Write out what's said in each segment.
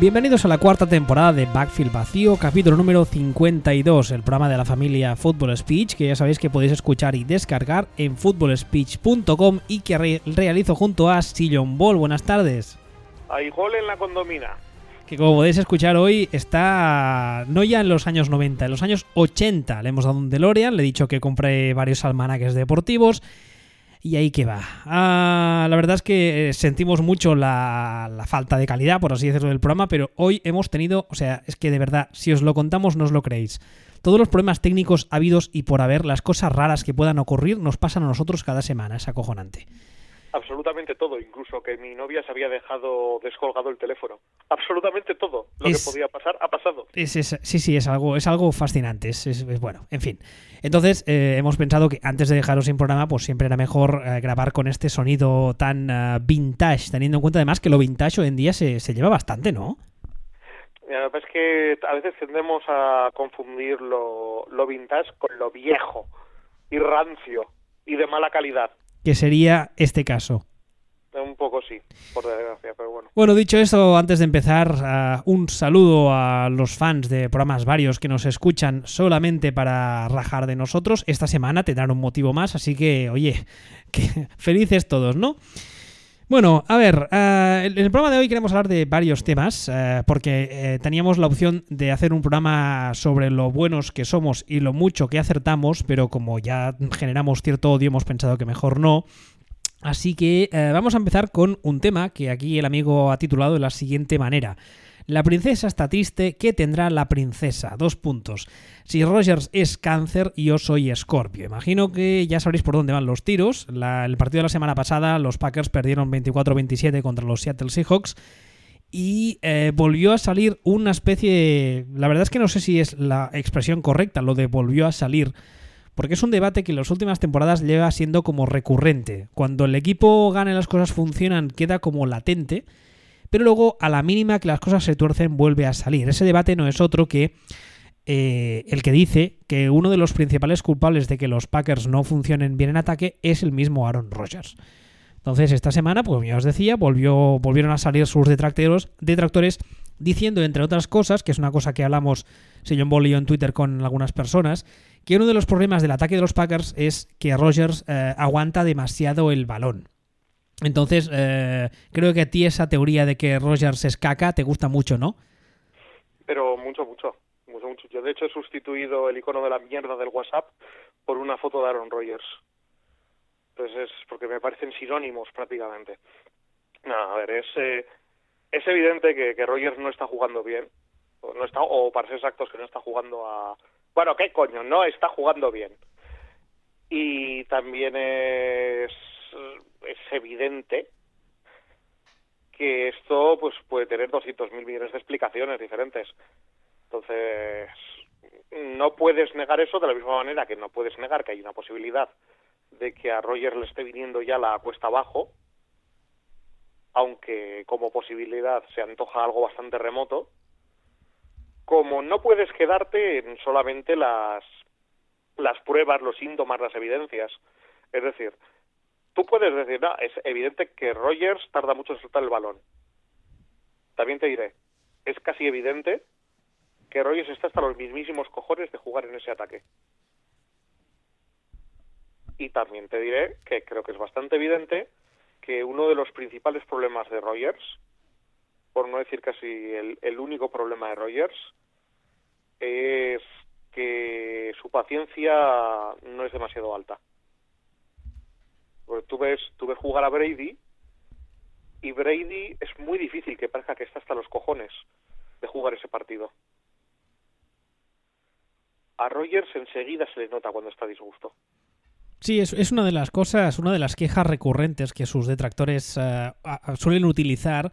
Bienvenidos a la cuarta temporada de Backfield Vacío, capítulo número 52, el programa de la familia Football Speech, que ya sabéis que podéis escuchar y descargar en footballspeech.com y que re realizo junto a Sillon Ball. Buenas tardes. Hay gol en la condomina. Que como podéis escuchar hoy está no ya en los años 90, en los años 80. Le hemos dado un DeLorean, le he dicho que compré varios almanaques deportivos y ahí que va. Ah, la verdad es que eh, sentimos mucho la, la, falta de calidad, por así decirlo, del programa, pero hoy hemos tenido, o sea, es que de verdad, si os lo contamos, no os lo creéis. Todos los problemas técnicos habidos y por haber, las cosas raras que puedan ocurrir, nos pasan a nosotros cada semana, es acojonante. Absolutamente todo, incluso que mi novia se había dejado descolgado el teléfono. Absolutamente todo lo Es- que podía pasar ha pasado. Es, es- sí, sí, es algo, es algo fascinante. Es bueno, en fin. Entonces, eh, hemos pensado que antes de dejaros sin programa, pues siempre era mejor eh, grabar con este sonido tan ah, vintage, teniendo en cuenta además que lo vintage hoy en día se, se lleva bastante, ¿no? Mira, lo que es que a veces tendemos a confundir lo, lo vintage con lo viejo y rancio y de mala calidad. Que sería este caso. Un poco sí, por desgracia, pero bueno. Bueno, dicho eso, antes de empezar, ah, un saludo a los fans de programas varios que nos escuchan solamente para rajar de nosotros. Esta semana tendrán un motivo más, así que, oye, que felices todos, ¿no? Bueno, a ver, ah, en el programa de hoy queremos hablar de varios temas, ah, porque eh, teníamos la opción de hacer un programa sobre lo buenos que somos y lo mucho que acertamos, pero como ya generamos cierto odio, hemos pensado que mejor no. Así que eh, vamos a empezar con un tema que aquí el amigo ha titulado de la siguiente manera. La princesa está triste, ¿qué tendrá la princesa? Dos puntos. Si Rogers es cáncer, yo soy escorpio. Imagino que ya sabréis por dónde van los tiros. El partido de la semana pasada, los Packers perdieron 24-27 contra los Seattle Seahawks. Y eh, volvió a salir una especie... La verdad es que no sé si es la expresión correcta, lo de volvió a salir porque es un debate que en las últimas temporadas lleva siendo como recurrente. Cuando el equipo gana y las cosas funcionan, queda como latente, pero luego a la mínima que las cosas se tuercen, vuelve a salir. Ese debate no es otro que eh, el que dice que uno de los principales culpables de que los Packers no funcionen bien en ataque es el mismo Aaron Rodgers. Entonces, esta semana, pues como ya os decía, volvió, volvieron a salir sus detractores, detractores diciendo, entre otras cosas, que es una cosa que hablamos, señor Bolio, en Twitter con algunas personas, que uno de los problemas del ataque de los Packers es que Rogers eh, aguanta demasiado el balón. Entonces, eh, creo que a ti esa teoría de que Rogers es caca te gusta mucho, ¿no? Pero mucho, mucho, mucho, mucho. Yo de hecho he sustituido el icono de la mierda del WhatsApp por una foto de Aaron Rodgers. Entonces es porque me parecen sinónimos prácticamente. No, a ver, es, eh, es evidente que, Rodgers no está jugando bien. No está, o para ser exactos, que no está jugando a... Bueno, ¿qué coño? No está jugando bien. Y también es, evidente que esto pues puede tener 200.000 millones de explicaciones diferentes. Entonces, no puedes negar eso de la misma manera que no puedes negar que hay una posibilidad de que a Roger le esté viniendo ya la cuesta abajo, aunque como posibilidad se antoja algo bastante remoto. Como no puedes quedarte en solamente las las pruebas, los síntomas, las evidencias. Es decir, tú puedes decir, no, es evidente que Rogers tarda mucho en soltar el balón. También te diré, es casi evidente que Rogers está hasta los mismísimos cojones de jugar en ese ataque. Y también te diré que creo que es bastante evidente que uno de los principales problemas de Rogers, por no decir casi el, único problema de Rogers, es que su paciencia no es demasiado alta. Porque tú ves, tú ves jugar a Brady y Brady es muy difícil que parezca que está hasta los cojones de jugar ese partido. A Rogers enseguida se le nota cuando está disgusto. Sí, es, es una de las cosas, una de las quejas recurrentes que sus detractores a- a- suelen utilizar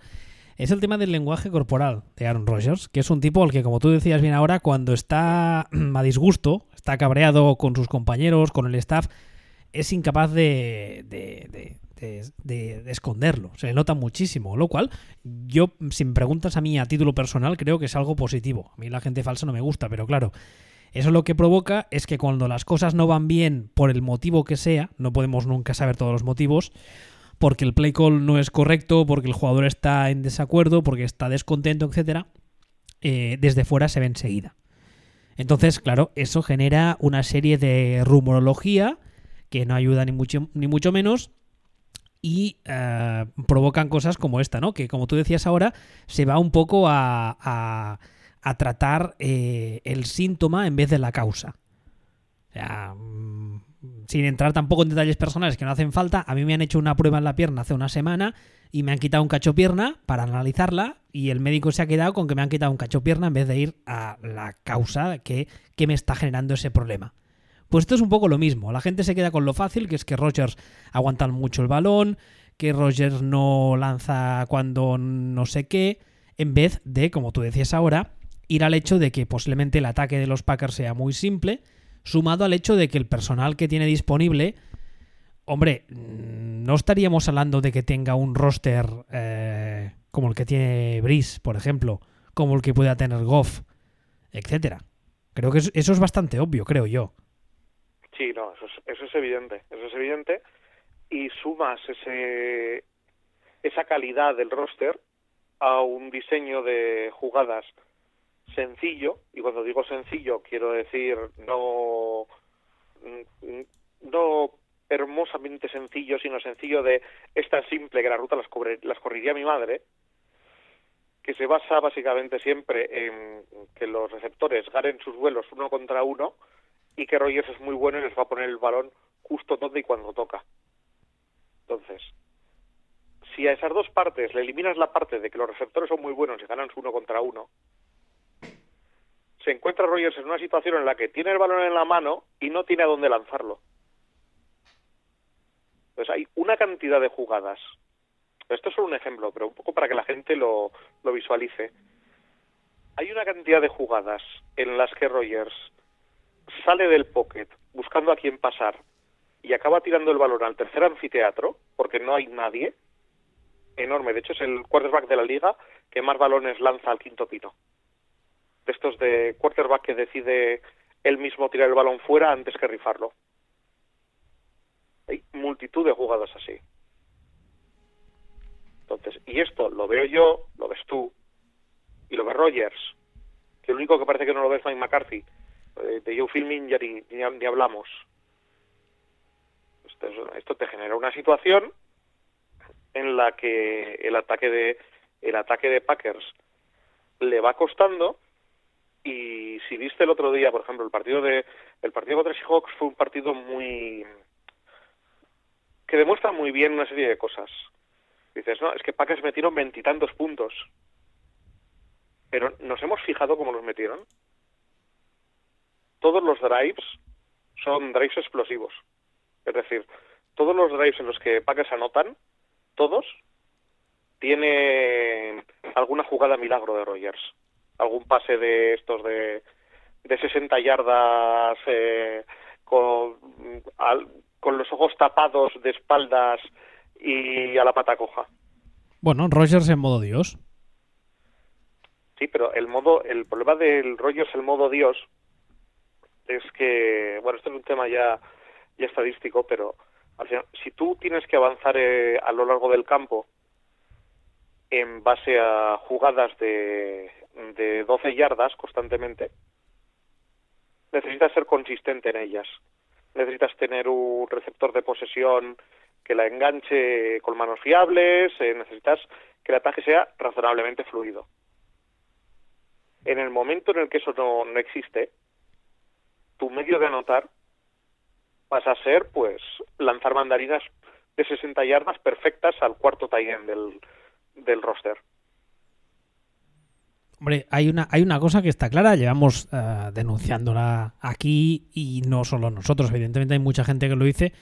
es el tema del lenguaje corporal de Aaron Rodgers, que es un tipo al que, como tú decías bien ahora, cuando está a disgusto, está cabreado con sus compañeros, con el staff, es incapaz de, de- de- de- de- de esconderlo. Se le nota muchísimo, lo cual yo, si me preguntas a mí a título personal, creo que es algo positivo. A mí la gente falsa no me gusta, pero claro, eso lo que provoca es que cuando las cosas no van bien por el motivo que sea, no podemos nunca saber todos los motivos, porque el play call no es correcto, porque el jugador está en desacuerdo, porque está descontento, etcétera, eh, desde fuera se ve enseguida. Entonces, claro, eso genera una serie de rumorología que no ayuda ni mucho, ni mucho menos y eh, provocan cosas como esta, ¿no? Que como tú decías ahora, se va un poco a, a, tratar eh, el síntoma en vez de la causa. O sea, mm, sin entrar tampoco en detalles personales que no hacen falta, a mí me han hecho una prueba en la pierna hace una semana y me han quitado un cacho pierna para analizarla y el médico se ha quedado con que me han quitado un cacho pierna en vez de ir a la causa que, me está generando ese problema. Pues esto es un poco lo mismo. La gente se queda con lo fácil, que es que Rogers aguanta mucho el balón, que Rogers no lanza cuando no sé qué, en vez de, como tú decías ahora, ir al hecho de que posiblemente el ataque de los Packers sea muy simple, sumado al hecho de que el personal que tiene disponible, hombre, no estaríamos hablando de que tenga un roster eh, como el que tiene Brice, por ejemplo, como el que pueda tener Goff, etcétera. Creo que eso es bastante obvio, creo yo. Sí, no, eso es, eso es evidente, eso es evidente. Y sumas ese, esa calidad del roster a un diseño de jugadas sencillo, y cuando digo sencillo quiero decir no, no hermosamente sencillo, sino sencillo de es tan simple que la ruta las, las correría mi madre, que se basa básicamente siempre en que los receptores ganen sus vuelos uno contra uno y que Rogers es muy bueno y les va a poner el balón justo donde y cuando toca. Entonces, si a esas dos partes le eliminas la parte de que los receptores son muy buenos y ganan su uno contra uno, se encuentra Rogers en una situación en la que tiene el balón en la mano y no tiene a dónde lanzarlo. Pues hay una cantidad de jugadas. Esto es solo un ejemplo, pero un poco para que la gente lo, lo visualice. Hay una cantidad de jugadas en las que Rogers sale del pocket buscando a quién pasar y acaba tirando el balón al tercer anfiteatro porque no hay nadie enorme. De hecho, es el quarterback de la liga que más balones lanza al quinto pino de estos de quarterback que decide él mismo tirar el balón fuera antes que rifarlo. Hay multitud de jugadas así. Entonces, y esto lo veo yo, lo ves tú, y lo ve Rogers, que el único que parece que no lo ve es Mike McCarthy. Eh, de Joe Filming ya ni, ni, hablamos. Esto, esto te genera una situación en la que el ataque de el ataque de Packers le va costando y si viste el otro día, por ejemplo, el partido de el partido contra Seahawks fue un partido muy que demuestra muy bien una serie de cosas. Dices, no, es que Packers metieron veintitantos puntos. Pero nos hemos fijado cómo los metieron. Todos los drives son drives explosivos. Es decir, todos los drives en los que Packers anotan, todos, tienen alguna jugada milagro de Rogers algún pase de estos de, de 60 yardas eh, con, con los ojos tapados de espaldas y a la pata coja. Bueno, Rogers en modo Dios. Sí, pero el modo, el problema del Rogers el modo Dios es que, bueno, esto es un tema ya, ya estadístico, pero al final, si tú tienes que avanzar eh, a lo largo del campo en base a jugadas de, de 12 yardas constantemente, necesitas ser consistente en ellas. Necesitas tener un receptor de posesión que la enganche con manos fiables, eh, necesitas que el ataque sea razonablemente fluido. En el momento en el que eso no, no existe, tu medio de anotar pasa a ser, pues, lanzar mandarinas de 60 yardas perfectas al cuarto tie del, del roster. Hombre, hay una, hay una cosa que está clara, llevamos uh, denunciándola aquí y no solo nosotros, evidentemente hay mucha gente que lo dice,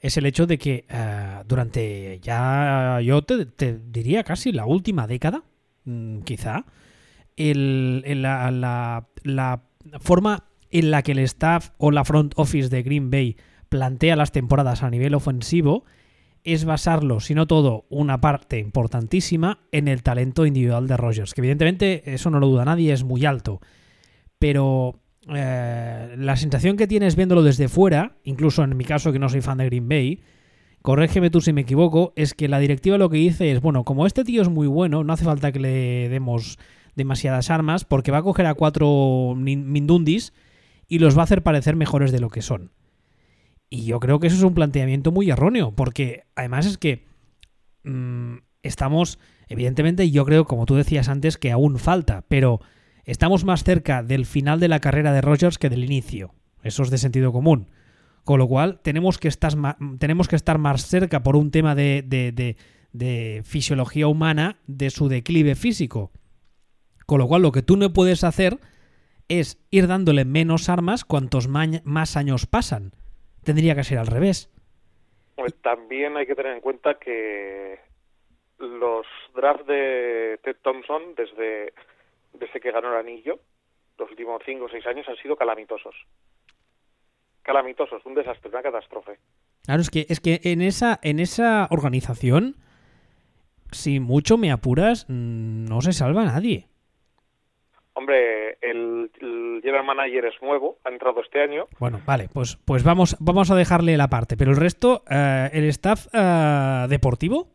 es el hecho de que uh, durante ya, yo te, diría casi la última década, mmm, quizá, la forma en la que el staff o la front office de Green Bay plantea las temporadas a nivel ofensivo es basarlo, si no todo, una parte importantísima en el talento individual de Rogers, que evidentemente eso no lo duda nadie, es muy alto. Pero eh, la sensación que tienes viéndolo desde fuera, incluso en mi caso que no soy fan de Green Bay, corrégeme tú si me equivoco, es que la directiva lo que dice es, bueno, como este tío es muy bueno, no hace falta que le demos demasiadas armas porque va a coger a cuatro Mindundis y los va a hacer parecer mejores de lo que son. Y yo creo que eso es un planteamiento muy erróneo, porque además es que mm, estamos, evidentemente, yo creo, como tú decías antes, que aún falta, pero estamos más cerca del final de la carrera de Rogers que del inicio. Eso es de sentido común. Con lo cual, tenemos que estar, tenemos que estar más cerca por un tema de, de, de fisiología humana de su declive físico. Con lo cual, lo que tú no puedes hacer es ir dándole menos armas cuantos más años pasan. Tendría que ser al revés. También hay que tener en cuenta que los drafts de Ted Thompson desde, desde que ganó el anillo, los últimos cinco o seis años, han sido calamitosos. Calamitosos, un desastre, una catástrofe. Claro, es que, es que en esa, en esa organización, si mucho me apuras, mm, no se salva nadie. Hombre, el, general manager es nuevo, ha entrado este año. Bueno, vale, pues, pues vamos, vamos a dejarle la parte. Pero el resto, eh, ¿el staff eh, deportivo?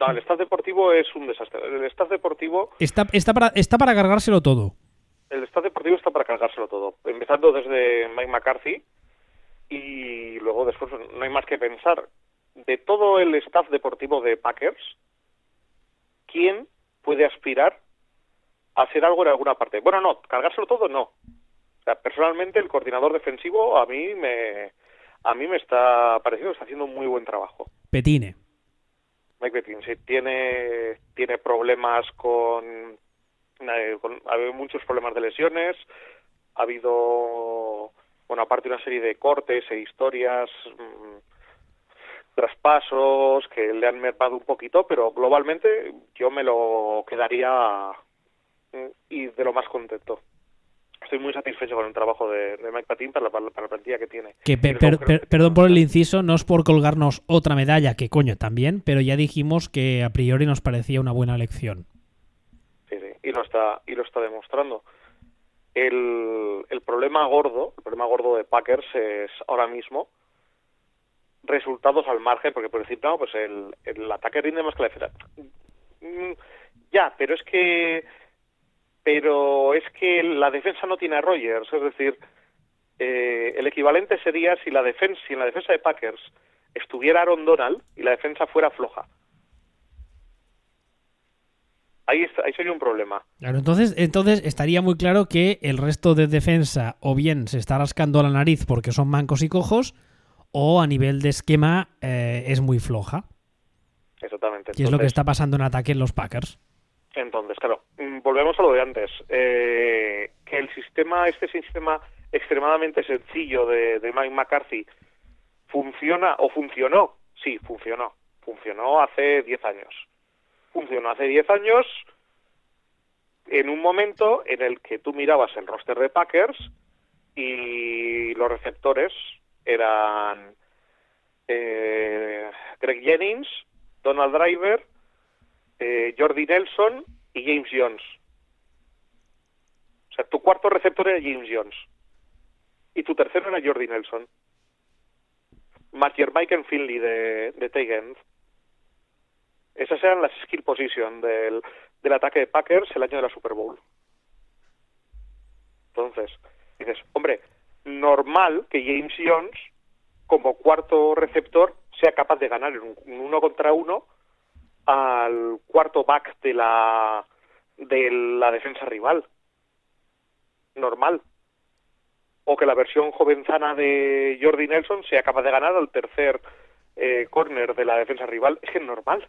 No, el staff deportivo es un desastre. El staff deportivo... Está, está, para, está para cargárselo todo. El staff deportivo está para cargárselo todo. Empezando desde Mike McCarthy y luego después no hay más que pensar. De todo el staff deportivo de Packers, ¿quién puede aspirar hacer algo en alguna parte. Bueno, no, cargárselo todo no. O sea, personalmente el coordinador defensivo a mí me a mí me está pareciendo que está haciendo un muy buen trabajo. Petine. Mike Petine, sí, tiene tiene problemas con, eh, ha habido muchos problemas de lesiones, ha habido bueno, aparte una serie de cortes e historias mm, traspasos que le han mermado un poquito, pero globalmente yo me lo quedaría y de lo más contento. Estoy muy satisfecho con el trabajo de, Mike Patín para la, para la, plantilla que tiene. Que perdón por el inciso, no es por colgarnos otra medalla, que coño también, pero ya dijimos que a priori nos parecía una buena elección. Sí, sí, y lo está, y lo está demostrando. El, el problema gordo, el problema gordo de Packers es ahora mismo resultados al margen, porque por decir, no, pues el, el ataque rinde más que la defensa. Mm, ya, pero es que pero es que la defensa no tiene a Rogers, es decir, eh, el equivalente sería si la defensa, si en la defensa de Packers estuviera Aaron Donald y la defensa fuera floja. Ahí, ahí sería un problema. Claro, entonces, entonces estaría muy claro que el resto de defensa o bien se está rascando la nariz porque son mancos y cojos, o a nivel de esquema eh, es muy floja. Exactamente. Y es lo que está pasando en ataque en los Packers. Entonces, claro, volvemos a lo de antes. Eh, que el sistema, este sistema extremadamente sencillo de, de Mike McCarthy, funciona o funcionó. Sí, funcionó. Funcionó hace 10 años. Funcionó hace 10 años en un momento en el que tú mirabas el roster de Packers y los receptores eran eh, Greg Jennings, Donald Driver, eh, Jordi Nelson James Jones. O sea, tu cuarto receptor era James Jones. Y tu tercero era Jordi Nelson. Más Michael Finley de, de Esas eran las skill position del, del ataque de Packers el año de la Super Bowl. Entonces, dices, hombre, normal que James Jones, como cuarto receptor, sea capaz de ganar en un uno contra uno al cuarto back de la de la defensa rival. Normal. O que la versión jovenzana de Jordi Nelson sea capaz de ganar al tercer eh, corner de la defensa rival. Es que es normal.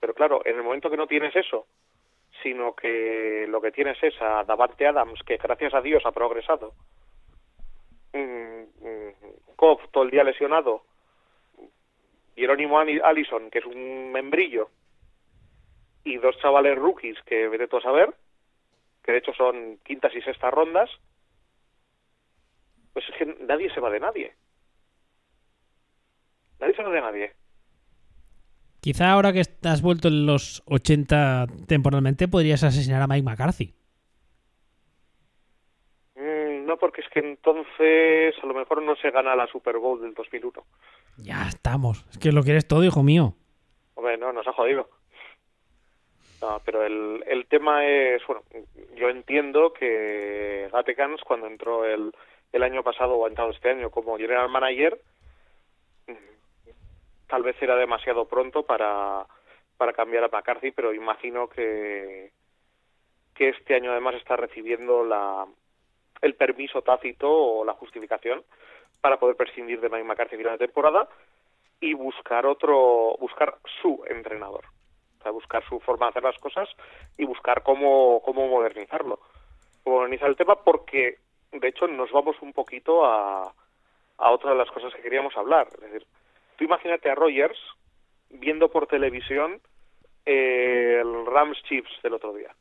Pero claro, en el momento que no tienes eso, sino que lo que tienes es a Davante Adams, que gracias a Dios ha progresado, mm, mm, Koff todo el día lesionado, Jerónimo Allison, que es un membrillo, y dos chavales rookies que vete todo a saber, que de hecho son quintas y sextas rondas, pues es que nadie se va de nadie. Nadie se va de nadie. Quizá ahora que has vuelto en los 80 temporalmente podrías asesinar a Mike McCarthy. 2021 porque es que entonces a lo mejor no se gana la Super Bowl del 2001. Ya estamos. Es que lo quieres todo, hijo mío. Hombre, no, nos ha jodido. No, pero el, el tema es, bueno, yo entiendo que Gatekans cuando entró el, el año pasado o ha entrado este año como general manager, tal vez era demasiado pronto para, para cambiar a McCarthy, pero imagino que, que este año además está recibiendo la, el permiso tácito o la justificación para poder prescindir de Mike McCarthy final de temporada y buscar otro, buscar su entrenador. O sea, buscar su forma de hacer las cosas y buscar cómo, cómo modernizarlo. Modernizar el tema porque, de hecho, nos vamos un poquito a, a otra de las cosas que queríamos hablar. Es decir, tú imagínate a Rogers viendo por televisión eh, el Rams Chiefs del otro día.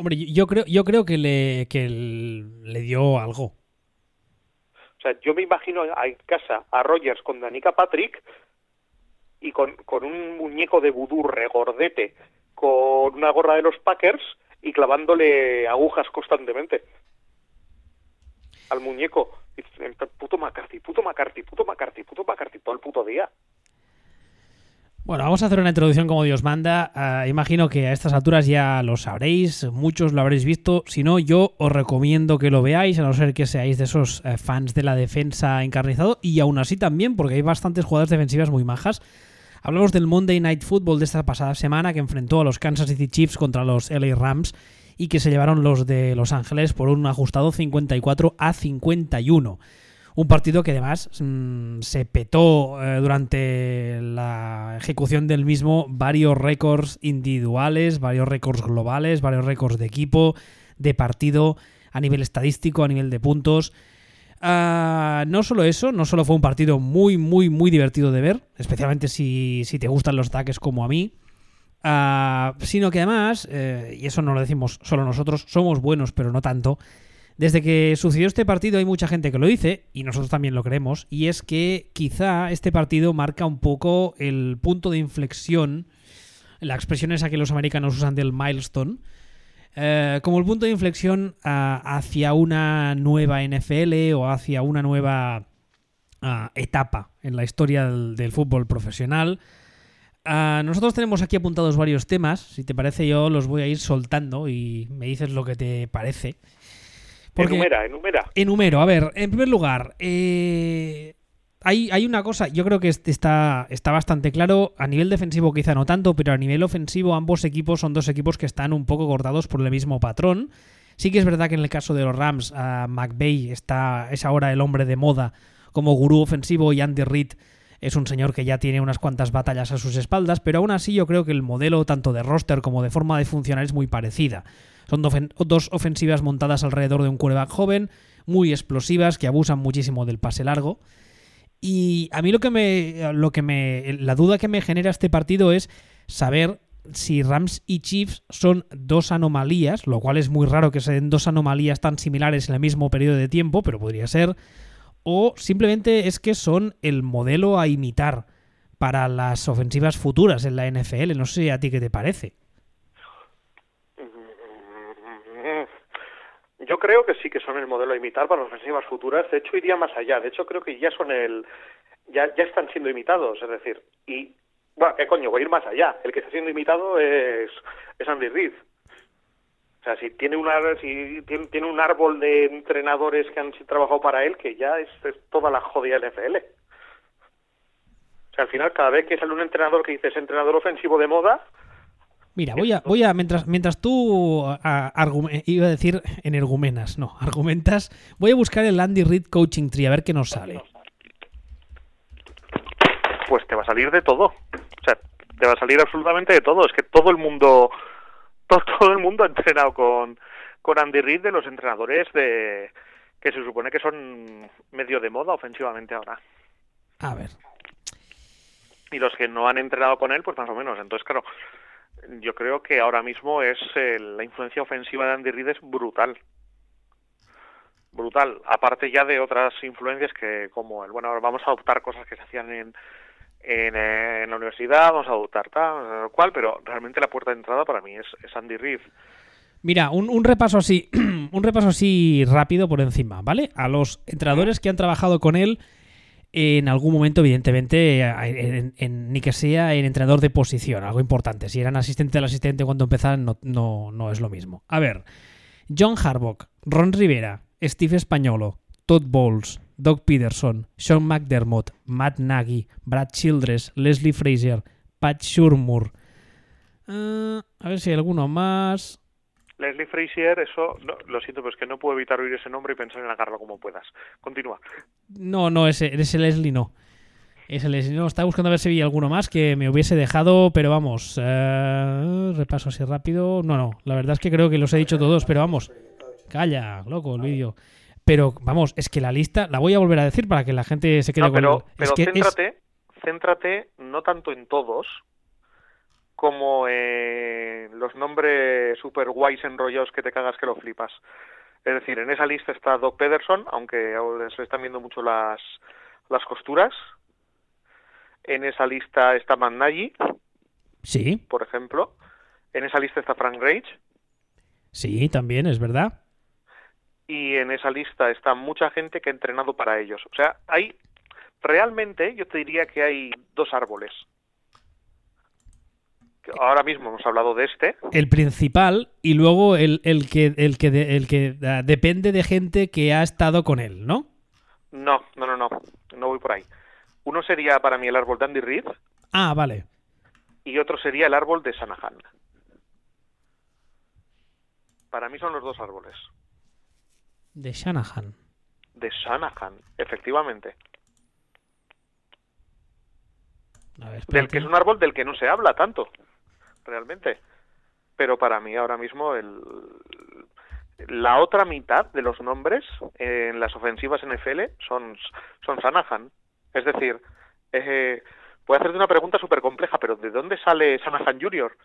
Hombre, yo creo, yo creo que le, que le dio algo. O sea, yo me imagino en casa a Rogers con Danica Patrick y con, con un muñeco de vudú regordete, con una gorra de los Packers y clavándole agujas constantemente al muñeco. Puto McCarthy, puto McCarthy, puto McCarthy, puto McCarthy, todo el puto día. Bueno, vamos a hacer una introducción como Dios manda. Uh, imagino que a estas alturas ya lo sabréis, muchos lo habréis visto. Si no, yo os recomiendo que lo veáis, a no ser que seáis de esos uh, fans de la defensa encarnizado. Y aún así también, porque hay bastantes jugadas defensivas muy majas. Hablamos del Monday Night Football de esta pasada semana que enfrentó a los Kansas City Chiefs contra los LA Rams y que se llevaron los de Los Ángeles por un ajustado 54 a 51. Un partido que además mmm, se petó eh, durante la ejecución del mismo varios récords individuales, varios récords globales, varios récords de equipo, de partido, a nivel estadístico, a nivel de puntos. Uh, no solo eso, no solo fue un partido muy, muy, muy divertido de ver, especialmente si, si te gustan los ataques como a mí, uh, sino que además, eh, y eso no lo decimos solo nosotros, somos buenos, pero no tanto, desde que sucedió este partido hay mucha gente que lo dice, y nosotros también lo creemos, y es que quizá este partido marca un poco el punto de inflexión, la expresión esa que los americanos usan del milestone, eh, como el punto de inflexión uh, hacia una nueva NFL o hacia una nueva uh, etapa en la historia del, fútbol profesional. Uh, nosotros tenemos aquí apuntados varios temas, si te parece yo los voy a ir soltando y me dices lo que te parece. Porque, enumera, enumera. Enumero, a ver, en primer lugar, eh, hay, hay, una cosa, yo creo que está, está bastante claro, a nivel defensivo quizá no tanto, pero a nivel ofensivo ambos equipos son dos equipos que están un poco cortados por el mismo patrón. Sí que es verdad que en el caso de los Rams, uh, McVay está, es ahora el hombre de moda como gurú ofensivo y Andy Reid es un señor que ya tiene unas cuantas batallas a sus espaldas, pero aún así yo creo que el modelo tanto de roster como de forma de funcionar es muy parecida. Son dos ofensivas montadas alrededor de un quarterback joven, muy explosivas, que abusan muchísimo del pase largo. Y a mí lo que me. Lo que me. La duda que me genera este partido es saber si Rams y Chiefs son dos anomalías, lo cual es muy raro que se den dos anomalías tan similares en el mismo periodo de tiempo, pero podría ser. O simplemente es que son el modelo a imitar para las ofensivas futuras en la NFL. No sé a ti qué te parece. Yo creo que sí que son el modelo a imitar para las ofensivas futuras. De hecho, iría más allá. De hecho, creo que ya son el, ya, ya están siendo imitados. Es decir, y bueno, qué coño, voy a ir más allá. El que está siendo imitado es, es Andy Reid. O sea, si tiene una, si tiene, tiene, un árbol de entrenadores que han trabajado para él, que ya es, es toda la jodida NFL. O sea, al final, cada vez que sale un entrenador que dice es entrenador ofensivo de moda, Mira, voy a, voy a mientras, mientras tú a, iba a decir energumenas, no, argumentas, voy a buscar el Andy Reid Coaching Tree a ver qué nos sale. Pues te va a salir de todo. O sea, te va a salir absolutamente de todo. Es que todo el mundo, todo, todo el mundo ha entrenado con, con Andy Reid de los entrenadores de que se supone que son medio de moda ofensivamente ahora. A ver. Y los que no han entrenado con él, pues más o menos. Entonces, claro, yo creo que ahora mismo es eh, la influencia ofensiva de Andy Reid es brutal brutal aparte ya de otras influencias que como el bueno ahora vamos a adoptar cosas que se hacían en en, en la universidad vamos a adoptar tal cual pero realmente la puerta de entrada para mí es, Andy Reid Mira, un, repaso así, un repaso así rápido por encima, ¿vale? A los entrenadores que han trabajado con él en algún momento, evidentemente, en, en- ni que sea en entrenador de posición, algo importante. Si eran asistente del asistente cuando empezaron, no, no, no es lo mismo. A ver, John Harbaugh, Ron Rivera, Steve Españolo, Todd Bowles, Doug Peterson, Sean McDermott, Matt Nagy, Brad Childress, Leslie Frazier, Pat Shurmur. Ah, a ver si hay alguno más. Leslie Frazier, eso, no, lo siento, pero es que no puedo evitar oír ese nombre y pensar en agarrarlo como puedas. Continúa. No, no, ese, ese Leslie no. Ese Leslie no. Estaba buscando a ver si había alguno más que me hubiese dejado, pero vamos. eh, repaso así rápido. No, no. La verdad es que creo que los he dicho todos, pero vamos. Calla, loco, el vídeo. Pero vamos, es que la lista la voy a volver a decir para que la gente se quede No, con pero, el- pero es que es- céntrate, céntrate no tanto en todos como en los nombres super guays enrollados que te cagas que lo flipas. Es decir, en esa lista está Doc Pederson, aunque se están viendo mucho las, las costuras. En esa lista está Matt Nagy, Sí, por ejemplo. En esa lista está Frank Reich. sí, también, es verdad. Y en esa lista está mucha gente que ha entrenado para ellos. O sea, hay realmente yo te diría que hay dos árboles. Ahora mismo hemos hablado de este, El principal y luego el, el que, el que, de- el que ah, depende de gente que ha estado con él, ¿no? no, no, no, no, no voy por ahí. Uno sería para mí el árbol de Andy Reid Ah, vale. y otro sería el árbol de Shanahan. Para mí son los dos árboles. De Shanahan. De Shanahan, efectivamente. A ver, Del que es un árbol del que no se habla tanto, realmente. Pero para mí ahora mismo el, la otra mitad de los nombres en las ofensivas NFL son, son Shanahan. Es decir, eh, voy a hacerte una pregunta súper compleja, pero ¿de dónde sale Shanahan Jr.?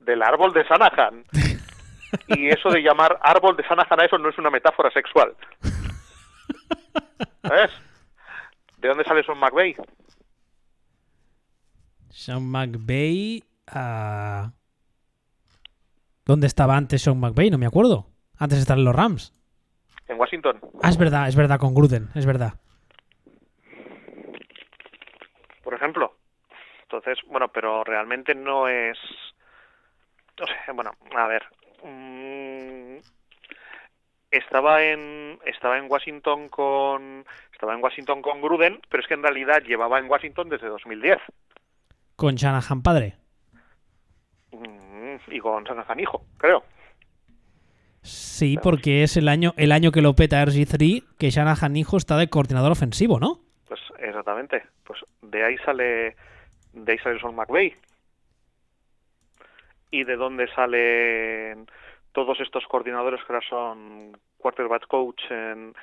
Del árbol de Shanahan. Y eso de llamar árbol de a eso no es una metáfora sexual. ¿Sabes? ¿De dónde sale Son McVeigh? Sean McVay. ah, ¿Dónde estaba antes Sean McVay? No me acuerdo. Antes de estar en los Rams. En Washington. Ah, es verdad, es verdad, con Gruden, es verdad. por ejemplo. Entonces, bueno, pero realmente no es... No sé, bueno, a ver. Estaba en estaba en Washington con estaba en Washington con Gruden, pero es que en realidad llevaba en Washington desde 2010 Con Shanahan padre. Mm, y con Shanahan hijo, creo. Sí, porque es el año, el año que lo peta RG3 que Shanahan hijo está de coordinador ofensivo, ¿no? Pues exactamente. Pues de ahí sale de ahí sale Sean McVay. ¿Y de dónde salen todos estos coordinadores que ahora son quarterback coach en,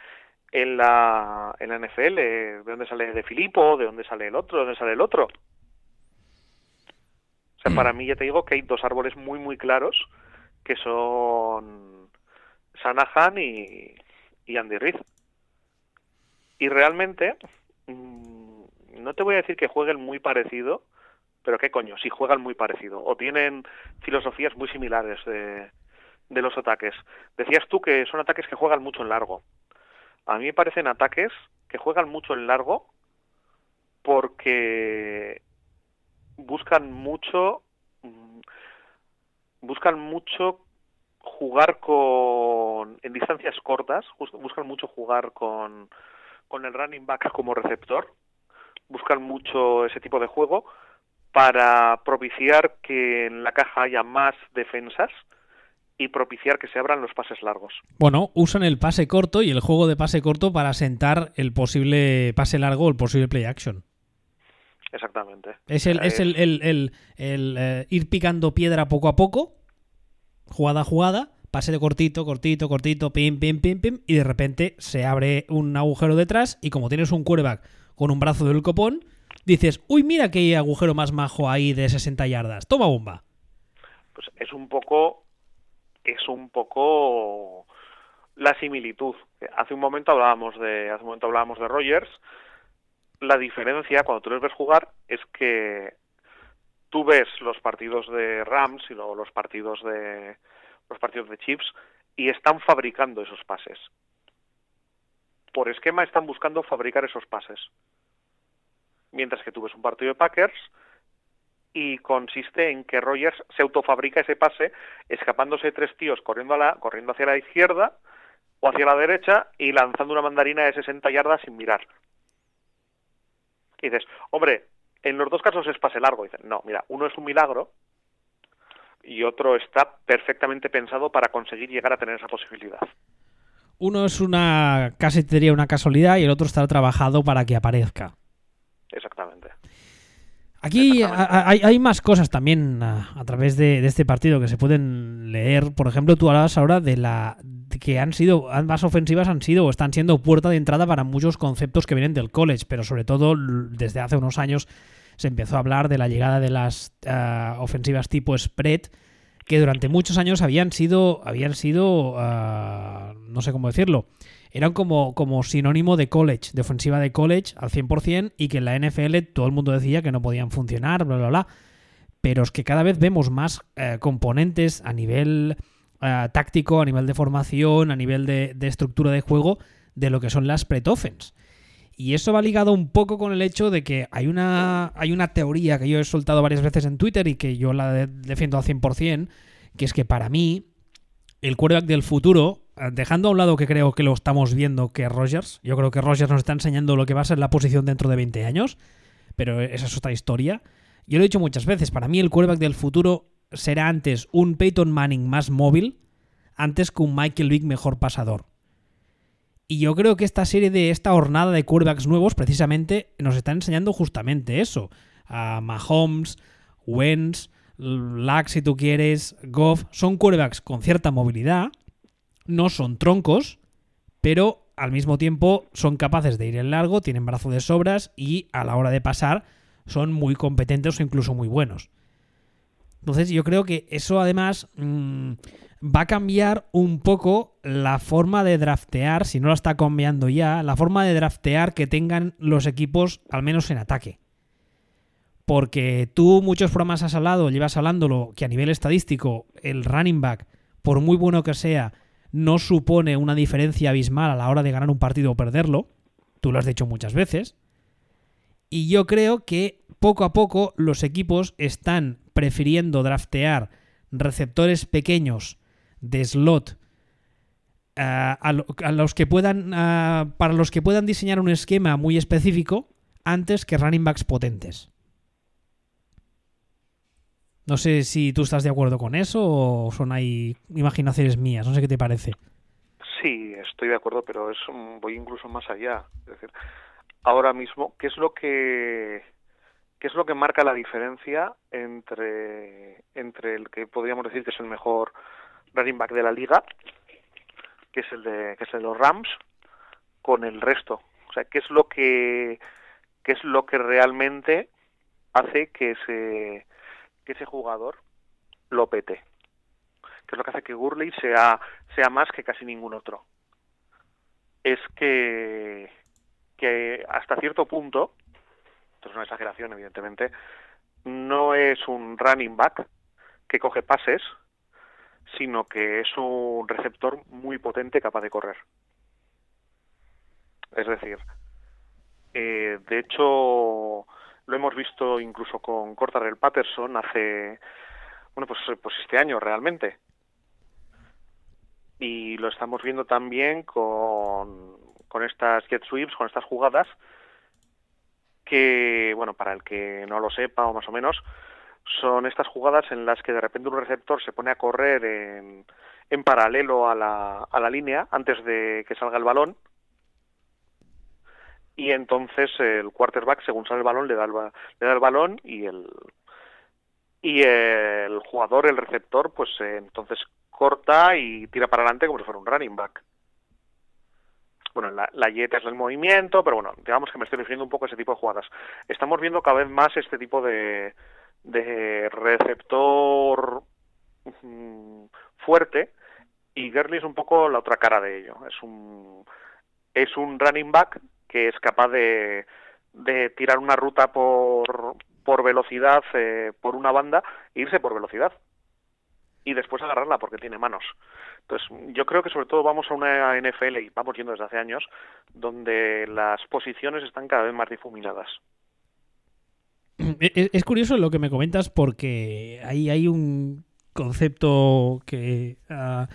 en la en la NFL? ¿De dónde sale de Filippo? ¿De dónde sale el otro? ¿De dónde sale el otro? O sea, para mí ya te digo que hay dos árboles muy muy claros que son Shanahan y, y Andy Reid. Y realmente mm, no te voy a decir que jueguen muy parecido, pero qué coño, si juegan muy parecido o tienen filosofías muy similares de, de los ataques. Decías tú que son ataques que juegan mucho en largo. A mí me parecen ataques que juegan mucho en largo porque buscan mucho mm, buscan mucho jugar con en distancias cortas, buscan mucho jugar con con el running back como receptor, buscan mucho ese tipo de juego para propiciar que en la caja haya más defensas y propiciar que se abran los pases largos. Bueno, usan el pase corto y el juego de pase corto para sentar el posible pase largo o el posible play action. Exactamente. Es el, es el, el- el- el, eh, ir picando piedra poco a poco, jugada a jugada, pase de cortito, cortito, cortito, pim, pim, pim, pim, y de repente se abre un agujero detrás y como tienes un quarterback con un brazo del copón, dices, uy, mira qué agujero más majo ahí de 60 yardas, toma bomba. pues es un poco es un poco la similitud hace un momento hablábamos de hace un momento hablábamos de Rogers la diferencia cuando tú les ves jugar es que tú ves los partidos de Rams y los partidos de los partidos de Chiefs, y están fabricando esos pases. Por esquema están buscando fabricar esos pases. Mientras que tú ves un partido de Packers y consiste en que Rogers se autofabrica ese pase, escapándose tres tíos corriendo, a la, corriendo hacia la izquierda o hacia la derecha y lanzando una mandarina de 60 yardas sin mirar. Y dices, hombre, en los dos casos es pase largo. dicen, no, mira, uno es un milagro y otro está perfectamente pensado para conseguir llegar a tener esa posibilidad. Uno es una casi te una casualidad y el otro está trabajado para que aparezca. Exactamente. Aquí hay, más cosas también a, través de, este partido que se pueden leer. Por ejemplo, tú hablabas ahora de la que han sido ambas ofensivas han sido o están siendo puerta de entrada para muchos conceptos que vienen del college, pero sobre todo desde hace unos años se empezó a hablar de la llegada de las eh, ofensivas tipo spread que durante muchos años habían sido habían sido eh, no sé cómo decirlo eran como, como sinónimo de college, de ofensiva de college al 100% y que en la NFL todo el mundo decía que no podían funcionar, bla, bla, bla. Pero es que cada vez vemos más eh, componentes a nivel táctico, a nivel de formación, a nivel de, estructura de juego de lo que son las spread offense. Y eso va ligado un poco con el hecho de que hay una, hay una teoría que yo he soltado varias veces en Twitter y que yo la defiendo al 100%, que es que para mí el quarterback del futuro, eh, dejando a un lado que creo que lo estamos viendo que Rogers, yo creo que Rogers nos está enseñando lo que va a ser la posición dentro de 20 años, pero esa es otra historia. Yo lo he dicho muchas veces, para mí el quarterback del futuro será antes un Peyton Manning más móvil, antes que un Michael Vick mejor pasador. Y yo creo que esta serie de esta hornada de quarterbacks nuevos precisamente nos está enseñando justamente eso. A Mahomes, Wentz, Lack si tú quieres, Goff, son quarterbacks con cierta movilidad, no son troncos, pero al mismo tiempo son capaces de ir en largo, tienen brazo de sobras y a la hora de pasar son muy competentes o incluso muy buenos. Entonces yo creo que eso además mm, va a cambiar un poco la forma de draftear, si no la está cambiando ya, la forma de draftear que tengan los equipos, al menos en ataque. Porque tú muchos programas has hablado, llevas hablándolo, que a nivel estadístico el running back, por muy bueno que sea, no supone una diferencia abismal a la hora de ganar un partido o perderlo. Tú lo has dicho muchas veces. Y yo creo que poco a poco los equipos están prefiriendo draftear receptores pequeños de slot eh, a, los que puedan eh, para los que puedan diseñar un esquema muy específico antes que running backs potentes. No sé si tú estás de acuerdo con eso o son ahí imaginaciones mías, no sé qué te parece. Sí, estoy de acuerdo, pero es voy incluso más allá. Es decir, ahora mismo, ¿qué es lo que qué es lo que marca la diferencia entre entre el que podríamos decir que es el mejor running back de la liga, que es el de, que es el de los Rams, con el resto. O sea, ¿qué es lo que, qué es lo que realmente hace que ese, que ese jugador lo pete? ¿Qué es lo que hace que Gurley sea, sea más que casi ningún otro? Es que, que hasta cierto punto, esto es una exageración evidentemente, no es un running back que coge pases, sino que es un receptor muy potente capaz de correr. Es decir, eh, de hecho, lo hemos visto incluso con Cortarel Patterson hace, bueno, pues, pues este año realmente. Y lo estamos viendo también con, con estas jet sweeps, con estas jugadas, que, bueno, para el que no lo sepa o más o menos, son estas jugadas en las que de repente un receptor se pone a correr en, en paralelo a la, a la línea antes de que salga el balón y entonces el quarterback según sale el balón le da el, le da el balón y el y el jugador el receptor pues eh, entonces corta y tira para adelante como si fuera un running back bueno, la, la jet es el movimiento, pero bueno, digamos que me estoy refiriendo un poco a ese tipo de jugadas. Estamos viendo cada vez más este tipo de, de receptor mm, fuerte y Gurley es un poco la otra cara de ello. Es un es un running back que es capaz de, de tirar una ruta por, por velocidad eh, por una banda e irse por velocidad. y después agarrarla porque tiene manos. Entonces, yo creo que sobre todo vamos a una NFL, y vamos yendo desde hace años, donde las posiciones están cada vez más difuminadas. Es, curioso lo que me comentas porque ahí hay un concepto que ah,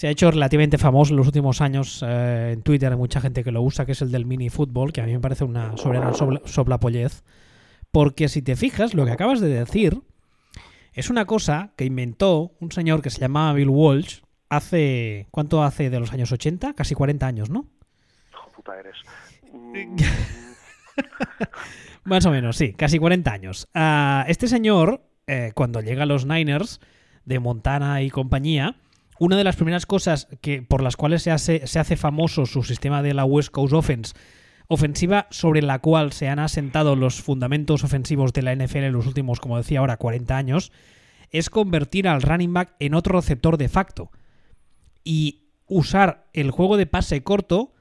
se ha hecho relativamente famoso en los últimos años eh, en Twitter. Hay mucha gente que lo usa, que es el del mini fútbol, que a mí me parece una soberana soplapollez. Porque si te fijas, lo que acabas de decir es una cosa que inventó un señor que se llamaba Bill Walsh hace. ¿Cuánto hace de los años 80? Casi 40 años, ¿no? Hijo puta eres. Más o menos, sí, casi 40 años. Ah, este señor, eh, cuando llega a los Niners de Montana y compañía, una de las primeras cosas que, por las cuales se hace, se hace famoso su sistema de la West Coast Offense, ofensiva sobre la cual se han asentado los fundamentos ofensivos de la NFL en los últimos, como decía ahora, 40 años, es convertir al running back en otro receptor de facto y usar el juego de pase corto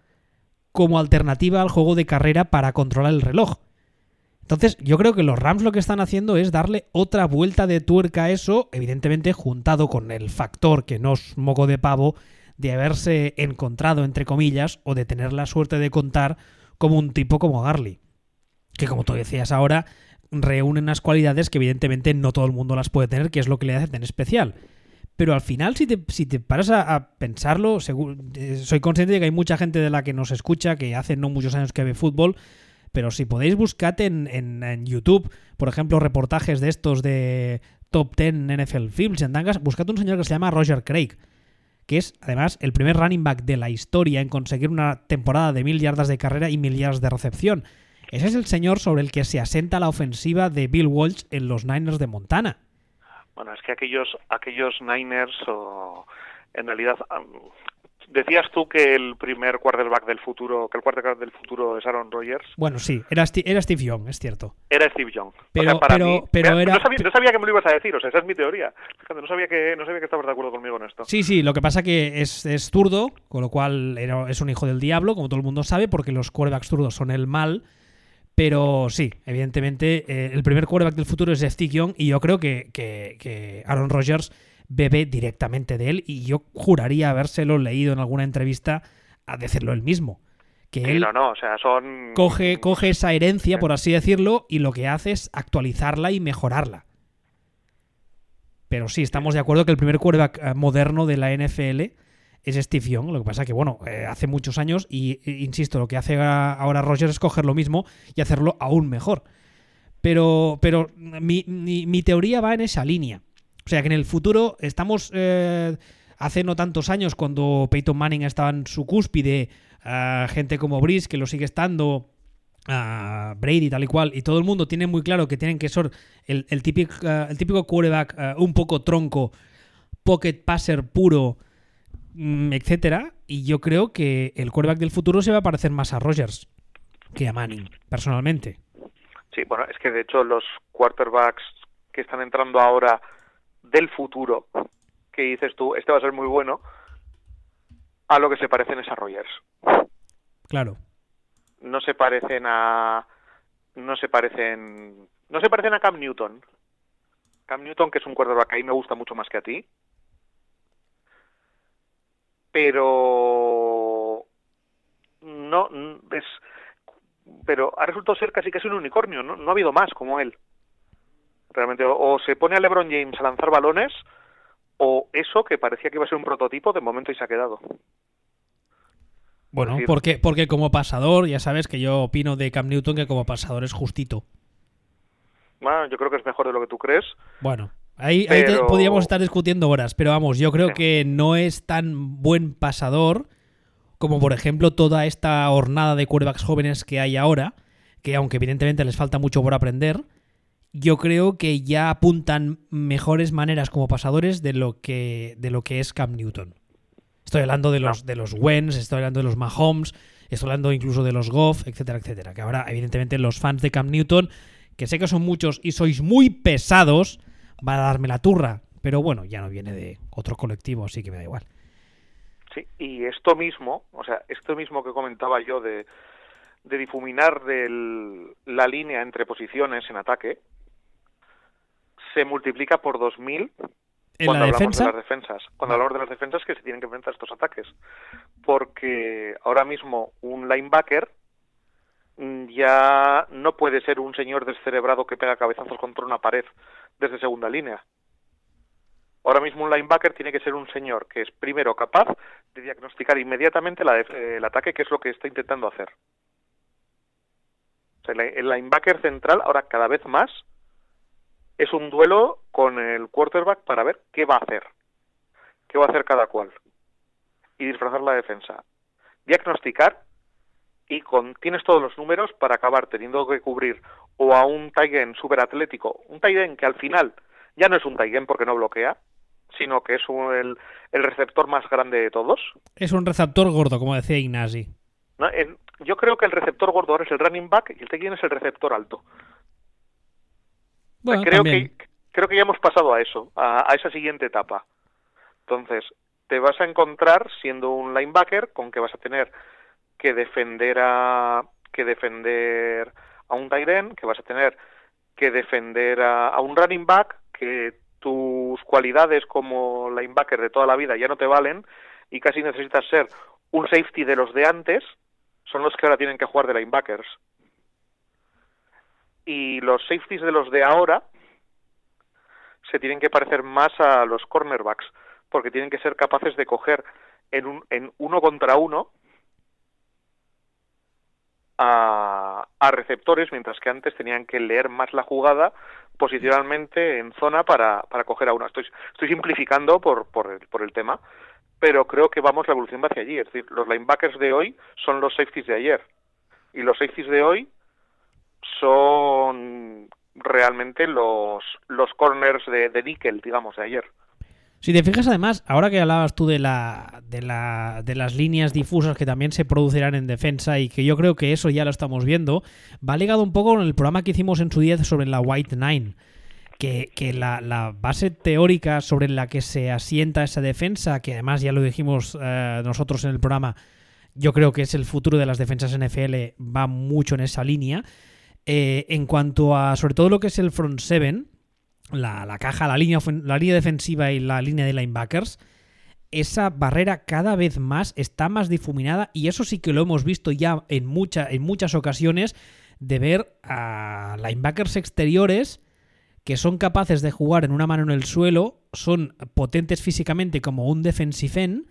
como alternativa al juego de carrera para controlar el reloj. Entonces, yo creo que los Rams lo que están haciendo es darle otra vuelta de tuerca a eso, evidentemente juntado con el factor que no es moco de pavo de haberse encontrado, entre comillas, o de tener la suerte de contar como un tipo como Garly. Que como tú decías ahora, reúne unas cualidades que evidentemente no todo el mundo las puede tener, que es lo que le hace tan especial. Pero al final, si te, si te paras a, pensarlo, eh, soy consciente de que hay mucha gente de la que nos escucha, que hace no muchos años que ve fútbol, pero si podéis, buscar en, en, YouTube, por ejemplo, reportajes de estos de Top 10 NFL Films en Dangas, buscad un señor que se llama Roger Craig, que es además el primer running back de la historia en conseguir una temporada de mil yardas de carrera y mil yardas de recepción. Ese es el señor sobre el que se asenta la ofensiva de Bill Walsh en los Niners de Montana. Bueno, es que aquellos, aquellos Niners, o, en realidad, Decías tú que el primer quarterback del futuro, que el quarterback del futuro es Aaron Rodgers. Bueno, sí, era, era Steve Young, es cierto. Era Steve Young. Pero, pero, era... no, sabía, que me lo ibas a decir, o sea, esa es mi teoría. Fíjate, no sabía que, no sabía que estabas de acuerdo conmigo en esto. Sí, sí, lo que pasa que es, es zurdo, con lo cual es un hijo del diablo, como todo el mundo sabe, porque los quarterbacks zurdos son el mal. Pero sí, evidentemente, eh, el primer quarterback del futuro es Steve Young y yo creo que, que, que Aaron Rodgers bebe directamente de él y yo juraría habérselo leído en alguna entrevista a decirlo él mismo. Que él no, o sea, son... coge, coge esa herencia, por así decirlo, y lo que hace es actualizarla y mejorarla. Pero sí, estamos de acuerdo que el primer quarterback eh, moderno de la NFL es Steve Young. Lo que pasa que, bueno, eh, hace muchos años y, insisto, lo que hace ahora Rogers es coger lo mismo y hacerlo aún mejor. Pero, pero mi, mi teoría va en esa línea. O sea que en el futuro estamos, eh, hace no tantos años, cuando Peyton Manning estaba en su cúspide, gente como Brice, que lo sigue estando, a Brady, tal y cual, y todo el mundo tiene muy claro que tienen que ser el, típico, el típico quarterback eh, un poco tronco, pocket passer puro, mm, etcétera. Y yo creo que el quarterback del futuro se va a parecer más a Rogers que a Manning, personalmente. Sí, bueno, es que de hecho los quarterbacks que están entrando ahora del futuro, que dices tú, este va a ser muy bueno, a lo que se parecen es a Rogers. Claro. No se parecen a no se parecen no se parecen a Cam Newton. Cam Newton, que es un quarterback que a mí me gusta mucho más que a ti. Pero no es pero ha resultado ser casi que es un unicornio, ¿no? No ha habido más como él. Realmente, o, se pone a LeBron James a lanzar balones, o eso que parecía que iba a ser un prototipo, de momento y se ha quedado. Bueno, porque, porque como pasador, ya sabes que yo opino de Cam Newton que como pasador es justito. Bueno, yo creo que es mejor de lo que tú crees. Bueno, ahí, podríamos estar discutiendo horas, pero vamos, yo creo que no es tan buen pasador como por ejemplo toda esta hornada de quarterbacks jóvenes que hay ahora, que aunque evidentemente les falta mucho por aprender, yo creo que ya apuntan mejores maneras como pasadores de lo que, de lo que es Cam Newton. Estoy hablando de los, de los Wens, estoy hablando de los Mahomes, estoy hablando incluso de los Goff, etcétera, etcétera. Que ahora, evidentemente, los fans de Cam Newton, que sé que son muchos y sois muy pesados, van a darme la turra. Pero bueno, ya no viene de otro colectivo, así que me da igual. Sí, y esto mismo, o sea, esto mismo que comentaba yo de, de difuminar la línea entre posiciones en ataque, se multiplica por 2000 ¿En cuando la hablamos defensa? de las defensas. Cuando hablamos de las defensas que se tienen que enfrentar a estos ataques. Porque ahora mismo un linebacker mm, ya no puede ser un señor descerebrado que pega cabezazos contra una pared desde segunda línea. Ahora mismo un linebacker tiene que ser un señor que es primero capaz de diagnosticar inmediatamente la el ataque, que es lo que está intentando hacer. O sea, el linebacker central ahora cada vez más es un duelo con el quarterback para ver qué va a hacer, qué va a hacer cada cual y disfrazar la defensa. Diagnosticar y con, tienes todos los números para acabar teniendo que cubrir o a un tight end super atlético, un tight end que al final ya no es un tight end porque no bloquea, sino que es un- el, el receptor más grande de todos. Es un receptor gordo, como decía Ignasi. yo creo que el receptor gordo ahora es el running back y el tight end es el receptor alto. Bueno, creo también. que creo que ya hemos pasado a eso, a, a esa siguiente etapa. Entonces, te vas a encontrar siendo un linebacker con que vas a tener que defender a que defender a un tight end, que vas a tener que defender a, a un running back, que tus cualidades como linebacker de toda la vida ya no te valen y casi necesitas ser un safety de los de antes, son los que ahora tienen que jugar de linebackers y los safeties de los de ahora se tienen que parecer más a los cornerbacks porque tienen que ser capaces de coger en, un, en uno contra uno a, a receptores mientras que antes tenían que leer más la jugada posicionalmente en zona para, para coger a uno. Estoy, estoy simplificando por, por, el, por el tema, pero creo que vamos la evolución va hacia allí. Es decir, los linebackers de hoy son los safeties de ayer. Y los safeties de hoy son realmente los, los corners de, de níquel, digamos, de ayer. Si te fijas, además, ahora que hablabas tú de, la, de, la, de las líneas difusas que también se producirán en defensa y que yo creo que eso ya lo estamos viendo, va ligado un poco con el programa que hicimos en su día sobre la White Nine. Que, que la, la, base teórica sobre la que se asienta esa defensa, que además ya lo dijimos eh, nosotros en el programa, yo creo que es el futuro de las defensas NFL, va mucho en esa línea. Eh, en cuanto a sobre todo lo que es el front seven, la, la, caja, la línea, la línea defensiva y la línea de linebackers, esa barrera cada vez más está más difuminada y eso sí que lo hemos visto ya en, mucha, en muchas ocasiones de ver a linebackers exteriores que son capaces de jugar en una mano en el suelo, son potentes físicamente como un defensive end,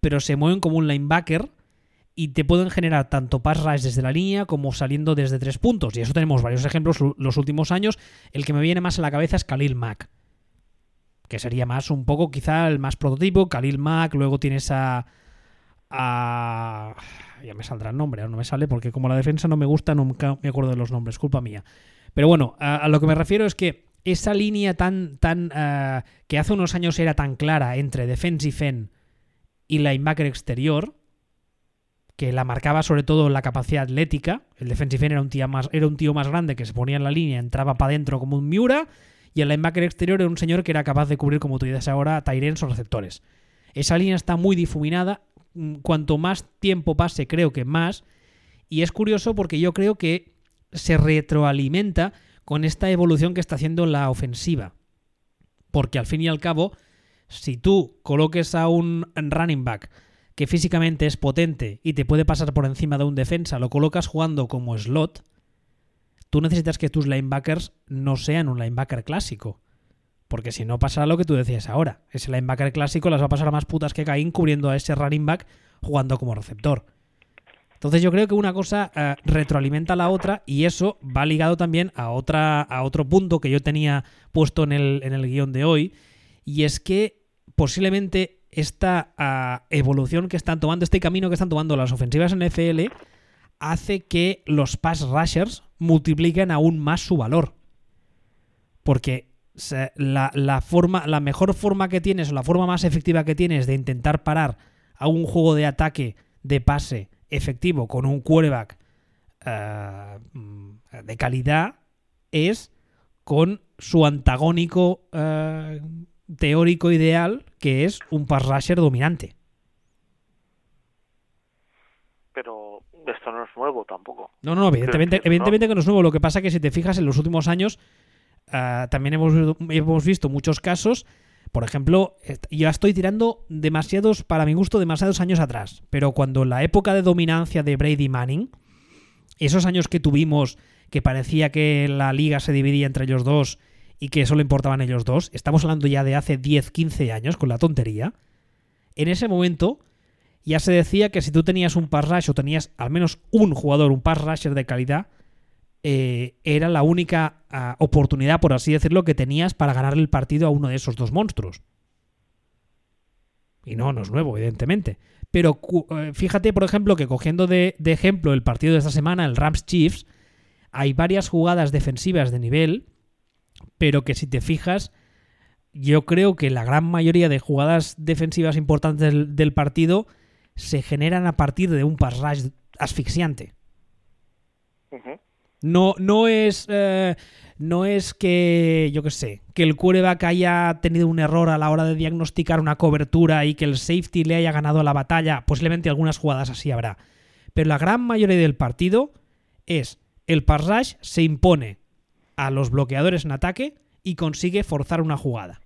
pero se mueven como un linebacker y te pueden generar tanto pass rush desde la línea como saliendo desde tres puntos. Y eso tenemos varios ejemplos los últimos años. El que me viene más a la cabeza es Khalil Mack, que sería más un poco quizá el más prototipo. Khalil Mack, luego tienes a... ya me saldrá el nombre, no me sale porque como la defensa no me gusta, no me acuerdo de los nombres, culpa mía. Pero bueno, a, lo que me refiero es que esa línea tan, tan uh, que hace unos años era tan clara entre defensive end y linebacker exterior, que la marcaba sobre todo la capacidad atlética. El defensive end era un tío más, era un tío más grande que se ponía en la línea, entraba para adentro como un Miura, y el linebacker exterior era un señor que era capaz de cubrir, como tú dices ahora, Tyrens o receptores. Esa línea está muy difuminada. Cuanto más tiempo pase, creo que más. Y es curioso porque yo creo que se retroalimenta con esta evolución que está haciendo la ofensiva. Porque al fin y al cabo, si tú coloques a un running back que físicamente es potente y te puede pasar por encima de un defensa, lo colocas jugando como slot, tú necesitas que tus linebackers no sean un linebacker clásico. Porque si no pasará lo que tú decías ahora. Ese linebacker clásico las va a pasar a más putas que Caín cubriendo a ese running back jugando como receptor. Entonces yo creo que una cosa uh, retroalimenta a la otra y eso va ligado también a, otra, a otro punto que yo tenía puesto en el, en el guion de hoy y es que posiblemente esta uh, evolución que están tomando, este camino que están tomando las ofensivas NFL hace que los pass rushers multipliquen aún más su valor. Porque la, mejor forma que tienes o la forma más efectiva que tienes de intentar parar a un juego de ataque de pase efectivo con un quarterback uh, de calidad es con su antagónico uh, teórico ideal, que es un pass rusher dominante. Pero esto no es nuevo tampoco. No, no, evidentemente, que, evidentemente no. que no es nuevo. Lo que pasa es que si te fijas en los últimos años, uh, también hemos, hemos visto muchos casos Por ejemplo, ya estoy tirando demasiados, para mi gusto, demasiados años atrás. Pero cuando la época de dominancia de Brady Manning, esos años que tuvimos que parecía que la liga se dividía entre ellos dos y que solo importaban ellos dos, estamos hablando ya de hace 10, 15 años con la tontería. En ese momento ya se decía que si tú tenías un pass rush o tenías al menos un jugador, un pass rusher de calidad, eh, era la única ah, oportunidad, por así decirlo, que tenías para ganar el partido a uno de esos dos monstruos. Y no, no es nuevo, evidentemente. Pero eh, fíjate, por ejemplo, que cogiendo de, ejemplo el partido de esta semana, el Rams Chiefs, hay varias jugadas defensivas de nivel, pero que si te fijas, yo creo que la gran mayoría de jugadas defensivas importantes del, del partido se generan a partir de un pass rush asfixiante. No, no es. Eh, no es que, yo qué sé, que el quarterback haya tenido un error a la hora de diagnosticar una cobertura y que el safety le haya ganado la batalla. Posiblemente algunas jugadas así habrá. Pero la gran mayoría del partido es el pass rush se impone a los bloqueadores en ataque y consigue forzar una jugada.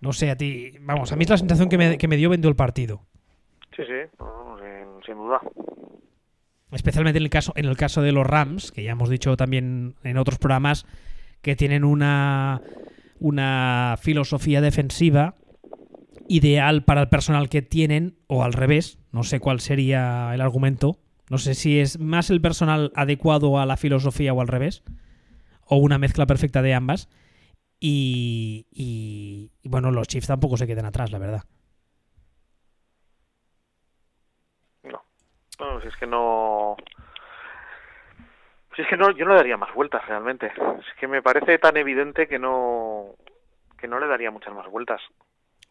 No sé, a ti. Vamos, a mí es la sensación que me, que me dio viendo el partido. Sí, sí, sin, sin duda especialmente en el caso en el caso de los Rams, que ya hemos dicho también en otros programas que tienen una una filosofía defensiva ideal para el personal que tienen o al revés, no sé cuál sería el argumento, no sé si es más el personal adecuado a la filosofía o al revés, o una mezcla perfecta de ambas. Y, y, bueno, los Chiefs tampoco se queden atrás, la verdad. No, si es que no. Si es que no, yo no le daría más vueltas realmente. Es que me parece tan evidente que no, que no le daría muchas más vueltas.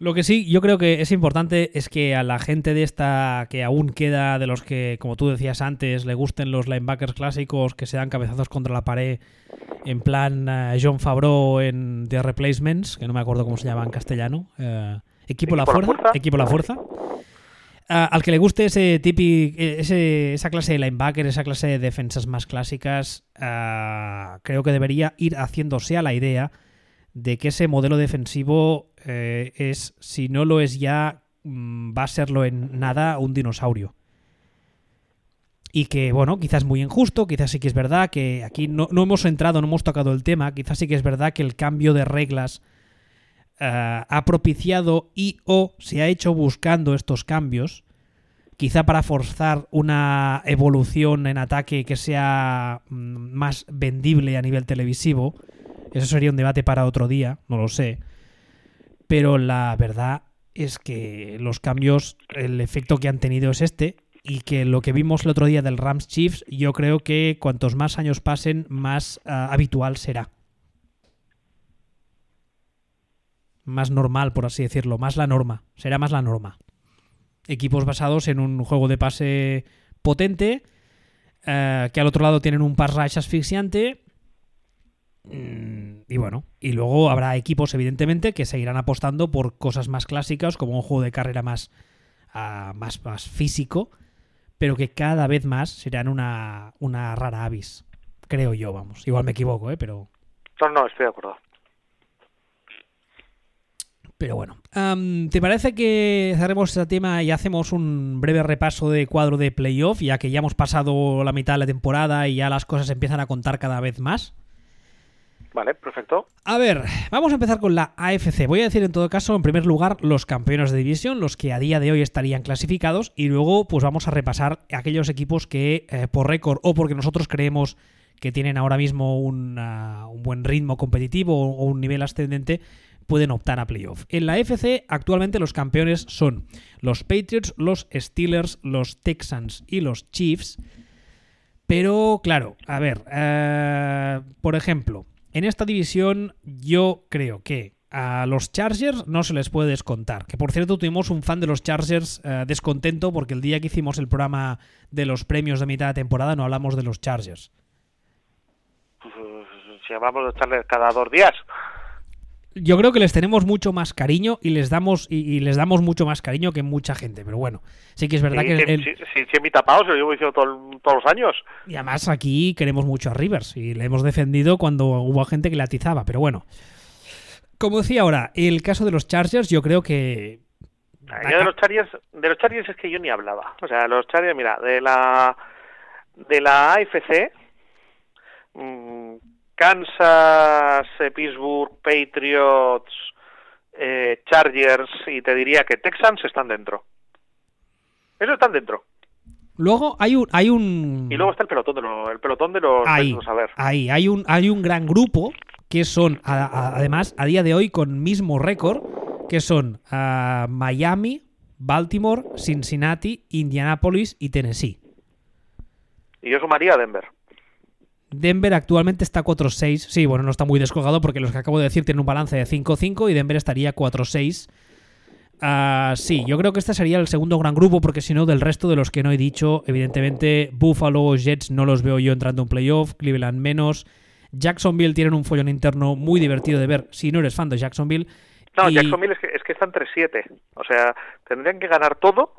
Lo que sí, yo creo que es importante es que a la gente de esta que aún queda, de los que, como tú decías antes, le gusten los linebackers clásicos que se dan cabezazos contra la pared, en plan uh, John Favreau en The Replacements, que no me acuerdo cómo se llama en castellano. Uh, ¿Equipo, la, fuerza? fuerza? Equipo La Fuerza al que le guste ese típico, ese, esa clase de linebacker, esa clase de defensas más clásicas, creo que debería ir haciéndose a la idea de que ese modelo defensivo eh, es, si no lo es ya, mm, va a serlo en nada un dinosaurio. Y que, bueno, quizás muy injusto, quizás sí que es verdad que aquí no, no hemos entrado, no hemos tocado el tema, quizás sí que es verdad que el cambio de reglas uh, ha propiciado y o se ha hecho buscando estos cambios, quizá para forzar una evolución en ataque que sea mm, más vendible a nivel televisivo. Eso sería un debate para otro día, no lo sé. Pero la verdad es que los cambios, el efecto que han tenido es este, y que lo que vimos el otro día del Rams Chiefs, yo creo que cuantos más años pasen, más uh, habitual será. más normal, por así decirlo, más la norma, será más la norma. Equipos basados en un juego de pase potente, eh, que al otro lado tienen un pass rush asfixiante. Mm, y bueno, y luego habrá equipos, evidentemente, que seguirán apostando por cosas más clásicas, como un juego de carrera más, uh, más, más físico, pero que cada vez más serán una, una rara avis. Creo yo, vamos. Igual me equivoco, ¿eh? Pero. No, no, estoy de acuerdo. Pero bueno, um, ¿te parece que cerremos este tema y hacemos un breve repaso de cuadro de playoff, ya que ya hemos pasado la mitad de la temporada y ya las cosas empiezan a contar cada vez más? Vale, perfecto. A ver, vamos a empezar con la AFC. Voy a decir en todo caso, en primer lugar, los campeones de división, los que a día de hoy estarían clasificados, y luego pues vamos a repasar aquellos equipos que eh, por récord o porque nosotros creemos que tienen ahora mismo un, buen ritmo competitivo o un nivel ascendente, pueden optar a playoff. En la FC actualmente los campeones son los Patriots, los Steelers, los Texans y los Chiefs. Pero claro, a ver, uh, por ejemplo, en esta división yo creo que a los Chargers no se les puede descontar. Que por cierto tuvimos un fan de los Chargers uh, descontento porque el día que hicimos el programa de los premios de mitad de temporada no hablamos de los Chargers. Pues, si hablamos de Chargers cada dos días yo creo que les tenemos mucho más cariño y les damos y, y, les damos mucho más cariño que mucha gente, pero bueno, sí que es verdad sí, que... El, si, si, si mi tapado se lo llevo diciendo todo, todos los años. Y además aquí queremos mucho a Rivers y le hemos defendido cuando hubo gente que le atizaba, pero bueno. como decía ahora, el caso de los Chargers, yo creo que. Yo de los Chargers, de los Chargers es que yo ni hablaba. O sea, los Chargers, mira, de la de la AFC, mmm, Kansas, eh, Pittsburgh, Patriots, eh, Chargers y te diría que Texans están dentro. Eso están dentro. Luego hay un hay un y luego está el pelotón de los el pelotón de los ahí, a ver. ahí hay un hay un gran grupo que son a, a, además a día de hoy con mismo récord que son uh, Miami, Baltimore, Cincinnati, Indianapolis y Tennessee. Y yo sumaría a Denver. Denver actualmente está 4-6. Sí, bueno, no está muy descolgado porque los que acabo de decir tienen un balance de 5-5 y Denver estaría 4-6. Uh, sí, yo creo que este sería el segundo gran grupo porque si no, del resto de los que no he dicho, evidentemente Buffalo, Jets no los veo yo entrando en playoff, Cleveland menos. Jacksonville tienen un follón interno muy divertido de ver si no eres fan de Jacksonville. No, y... Jacksonville es que, es que están 3-7. O sea, tendrían que ganar todo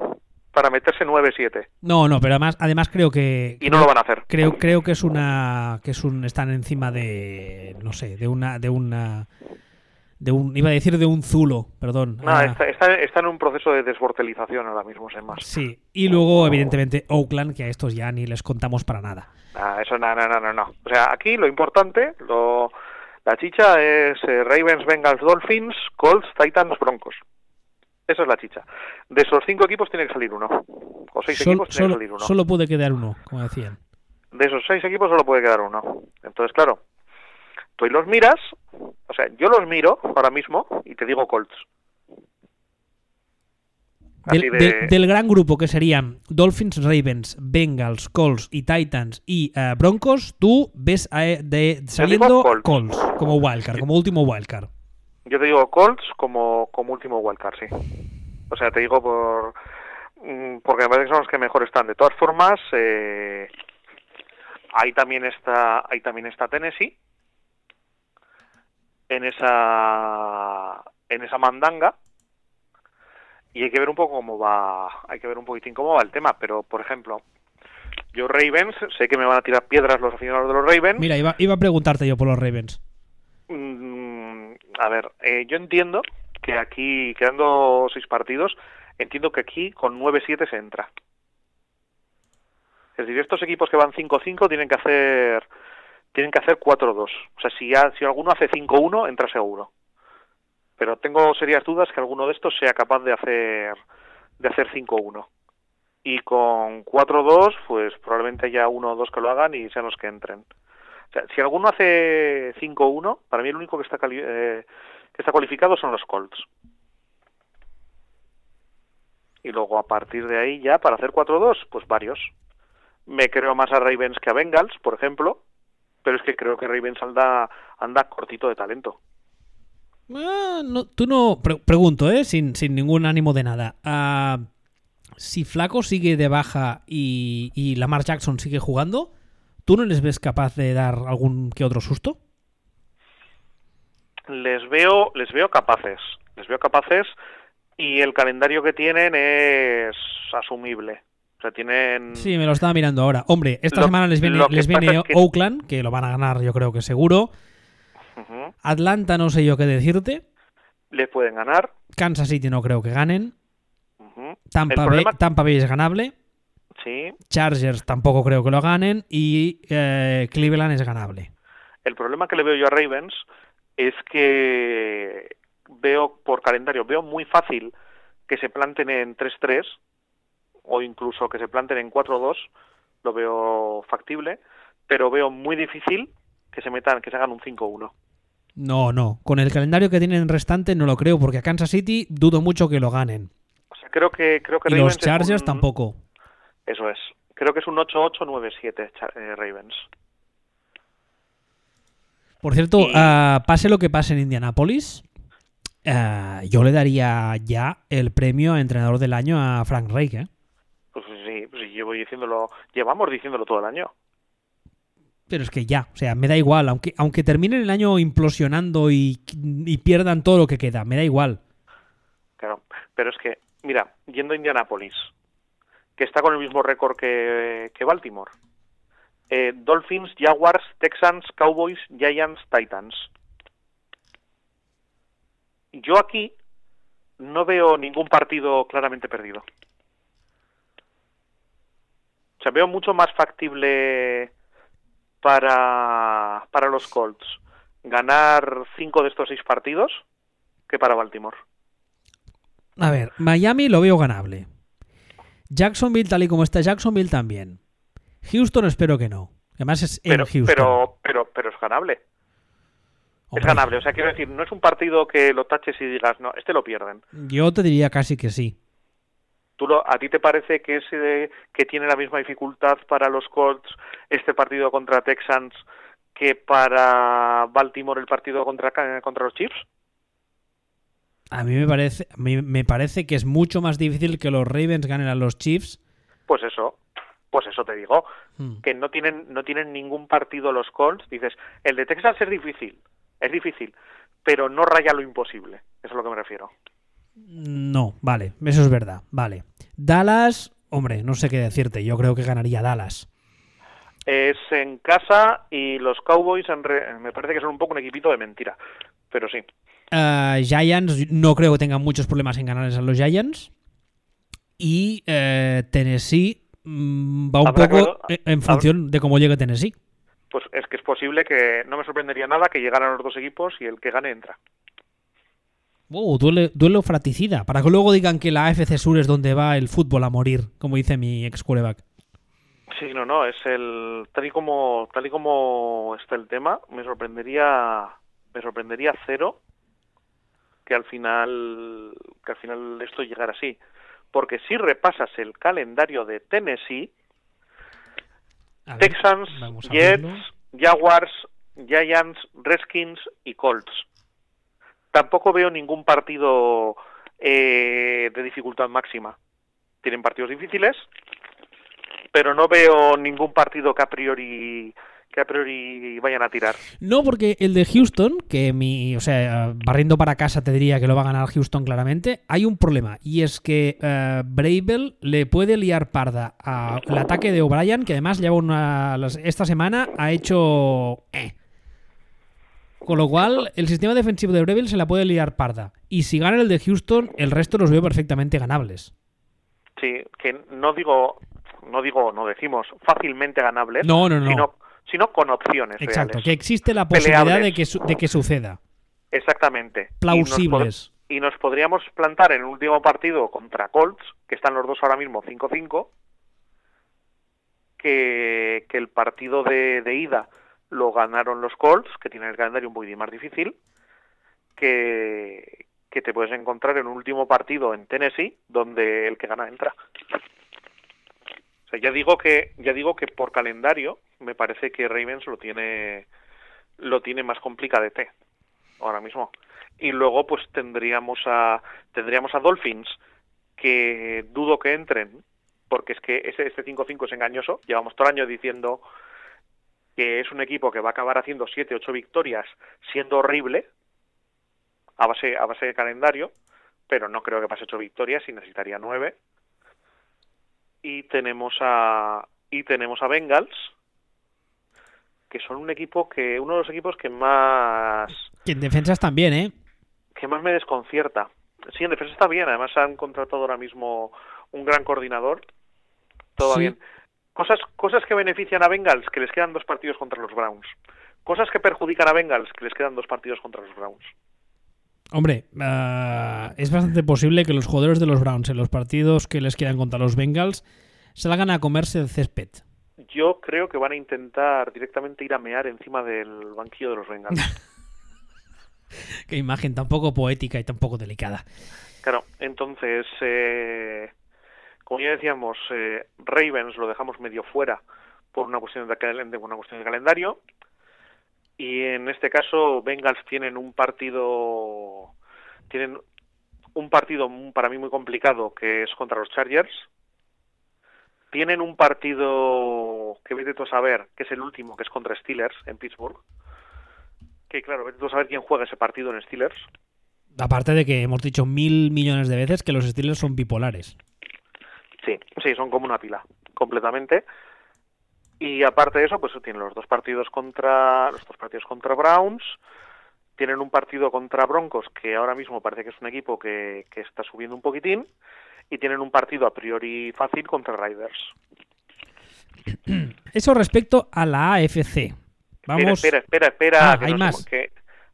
para meterse 9-7. No, no, pero además, además creo que y no lo van a hacer. Creo, creo que es una que es un están encima de no sé, de una de una de un iba a decir de un zulo, perdón. No, ah. está, está, está, en un proceso de desbortelización ahora mismo, sin más. Sí, y luego evidentemente Oakland que a estos ya ni les contamos para nada. Ah, eso no, no, no, no, no. O sea, aquí lo importante, lo la chicha es eh, Ravens, Bengals, Dolphins, Colts, Titans, Broncos. Esa es la chicha. De esos cinco equipos tiene que salir uno. O seis Sol, equipos tiene solo, que salir uno. Solo puede quedar uno, como decían. De esos seis equipos solo puede quedar uno. Entonces, claro, tú y los miras, o sea, yo los miro ahora mismo y te digo Colts. Del, de... de, del, gran grupo que serían Dolphins, Ravens, Bengals, Colts y Titans y uh, Broncos, tú ves a, de, saliendo Colts. Colts como wildcard, como último wildcard. Yo te digo Colts como, como último wildcard, sí. O sea, te digo por porque me parece que son los que mejor están. De todas formas, eh, ahí también está, ahí también está Tennessee en esa en esa mandanga y hay que ver un poco cómo va, hay que ver un poquitín cómo va el tema, pero por ejemplo, yo Ravens, sé que me van a tirar piedras los aficionados de los Ravens. Mira, iba, iba a preguntarte yo por los Ravens. Mm, a ver, eh, yo entiendo que aquí, quedando seis partidos, entiendo que aquí con 9-7 se entra. Es decir, estos equipos que van 5-5 tienen que hacer tienen que hacer 4-2. O sea, si, ya, si alguno hace 5-1, entra seguro pero tengo serias dudas que alguno de estos sea capaz de hacer de hacer 5-1. Y con 4-2, pues probablemente haya uno o dos que lo hagan y sean los que entren. Sea, si alguno hace 5-1, para mí el único que está, eh, que está cualificado son los Colts. Y luego a partir de ahí ya para hacer 4-2, pues varios. Me creo más a Ravens que a Bengals, por ejemplo, pero es que creo que Ravens anda, anda cortito de talento. Ah, tú no. Pre pregunto, ¿eh? Sin, ningún ánimo de nada. Uh, si Flaco sigue de baja y, Lamar Jackson sigue jugando, ¿tú no les ves capaz de dar algún que otro susto? Les veo, les veo capaces. Les veo capaces y el calendario que tienen es asumible. O sea, tienen... Sí, me lo estaba mirando ahora. Hombre, esta lo, semana les viene, les viene es que... Oakland, que lo van a ganar yo creo que seguro. Uh -huh. Atlanta no sé yo qué decirte. Les pueden ganar. Kansas City no creo que ganen. Uh -huh. Tampa, problema... Bay, Tampa, Bay, es ganable. Sí. Chargers tampoco creo que lo ganen. Y eh, Cleveland es ganable. El problema que le veo yo a Ravens es que veo por calendario, veo muy fácil que se planten en 3-3 o incluso que se planten en 4-2, lo veo factible, pero veo muy difícil que se metan, que se hagan un 5-1. No, no. Con el calendario que tienen restante no lo creo, porque a Kansas City dudo mucho que lo ganen. O sea, creo que creo que y los Chargers un... tampoco. Eso es. Creo que es un 8-8-9-7 eh, Ravens. Por cierto, y... uh, pase lo que pase en Indianapolis, uh, yo le daría ya el premio a entrenador del año a Frank Reich, ¿eh? Pues sí, pues llevo diciéndolo, llevamos diciéndolo todo el año pero es que ya, o sea, me da igual, aunque, aunque terminen el año implosionando y, y, pierdan todo lo que queda, me da igual. Claro, pero es que, mira, yendo a Indianapolis, que está con el mismo récord que, que Baltimore, eh, Dolphins, Jaguars, Texans, Cowboys, Giants, Titans. yo aquí no veo ningún partido claramente perdido. O sea, veo mucho más factible para, para los Colts ganar cinco de estos seis partidos que para Baltimore. A ver, Miami lo veo ganable. Jacksonville, tal y como está Jacksonville, también. Houston, espero que no. Además es pero, en Houston. Pero, pero, pero es ganable. Hombre, Es ganable. O sea, quiero decir, no es un partido que lo taches y digas, no, este lo pierden. Yo te diría casi que sí. ¿Tú lo, ¿A ti te parece que, ese de- que tiene la misma dificultad para los Colts este partido contra Texans que para Baltimore el partido contra, contra los Chiefs? A mí me parece, a mí me parece que es mucho más difícil que los Ravens ganen a los Chiefs. Pues eso, pues eso te digo, Hmm. que no tienen, no tienen ningún partido los Colts. Dices, el de Texas es difícil, es difícil, pero no raya lo imposible. Eso es a lo que me refiero. No, vale, eso es verdad, vale. Dallas, hombre, no sé qué decirte, yo creo que ganaría Dallas. Es en casa y los Cowboys en re- me parece que son un poco un equipito de mentira, pero sí. Ah, Giants, no creo que tengan muchos problemas en ganarles a los Giants. Y eh, Tennessee mm, va un que poco ver- en función de cómo llegue Tennessee. Pues es que es posible que no me sorprendería nada que llegaran los dos equipos y el que gane entra. Oh, duele- duelo fraticida, para que luego digan que la AFC Sur es donde va el fútbol a morir, como dice mi ex quarterback. Sí, no, no, es el tal y como tal y como está el tema, me sorprendería me sorprendería cero que al final que al final esto llegara así, porque si repasas el calendario de Tennessee, ver, Texans, Jets. Jaguars, Giants, Redskins y Colts. Tampoco veo ningún partido eh, de dificultad máxima. Tienen partidos difíciles, pero no veo ningún partido que a priori que a priori vayan a tirar. No, porque el de Houston, que mi, o sea, barriendo para casa te diría que lo va a ganar Houston claramente, hay un problema y es que eh, Bravel le puede liar parda al ataque de O'Brien, que además lleva una, esta semana ha hecho... eh. Con lo cual, el sistema defensivo de Bravel se la puede liar parda. Y si gana el de Houston, el resto los veo perfectamente ganables. Sí, que no digo no digo, no decimos fácilmente ganables, No, no, no. sino sino con opciones Exacto, reales. que existe la posibilidad de que, su- de que suceda. Exactamente. Y nos pod- Plausibles. y nos podríamos plantar en el último partido contra Colts, que están los dos ahora mismo 5-5, que, que el partido de, de ida lo ganaron los Colts, que tienen el calendario un poquitín más difícil, que, que te puedes encontrar en un último partido en Tennessee, donde el que gana entra. Ya digo que, ya digo que por calendario me parece que Ravens lo tiene, lo tiene más complicadete ahora mismo. Y luego pues tendríamos a tendríamos a Dolphins que dudo que entren porque es que ese este 5-5 es engañoso. Llevamos todo el año diciendo que es un equipo que va a acabar haciendo 7 8 victorias siendo horrible a base a base de calendario pero no creo que pase 8 victorias y necesitaría 9 y tenemos a y tenemos a Bengals que son un equipo que uno de los equipos que más Que en defensas también, ¿eh? que más me desconcierta. Sí, en defensa está bien, además han contratado ahora mismo un gran coordinador. Todo Sí. bien. Cosas, cosas que benefician a Bengals, que les quedan dos partidos contra los Browns. Cosas que perjudican a Bengals, que les quedan dos partidos contra los Browns. Hombre, ah, es bastante posible que los jugadores de los Browns en los partidos que les quedan contra los Bengals salgan a comerse el césped. Yo creo que van a intentar directamente ir a mear encima del banquillo de los Bengals. Qué imagen tan poco poética y tan poco delicada. Claro, entonces, eh, como ya decíamos, eh, Ravens lo dejamos medio fuera por una cuestión de una cuestión de calendario y en este caso Bengals tienen un partido tienen un partido para mí muy complicado que es contra los Chargers tienen un partido que vete tú a saber que es el último que es contra Steelers en Pittsburgh que claro vete tú a saber quién juega ese partido en Steelers Aparte de que hemos dicho mil millones de veces que los Steelers son bipolares. Sí, sí, son como una pila, completamente. Y aparte de eso, pues tienen los dos partidos contra los dos partidos contra Browns tienen un partido contra Broncos, que ahora mismo parece que es un equipo que, que está subiendo un poquitín, y tienen un partido a priori fácil contra Riders. Eso respecto a la AFC. Vamos. Espera, espera, espera, Ah, que, hay nos más. que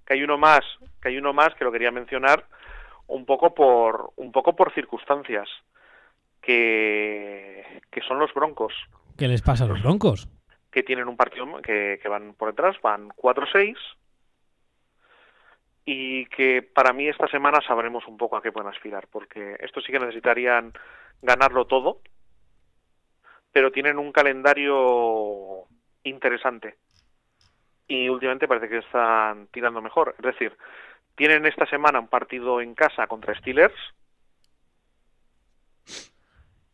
hay uno más, que hay uno más que lo quería mencionar un poco por un poco por circunstancias que, que son los Broncos ¿Qué les pasa a los Broncos? que tienen un partido que, van por detrás, van 4-6 y que para mí esta semana sabremos un poco a qué pueden aspirar, porque estos sí que necesitarían ganarlo todo, pero tienen un calendario interesante y últimamente parece que están tirando mejor. Es decir, tienen esta semana un partido en casa contra Steelers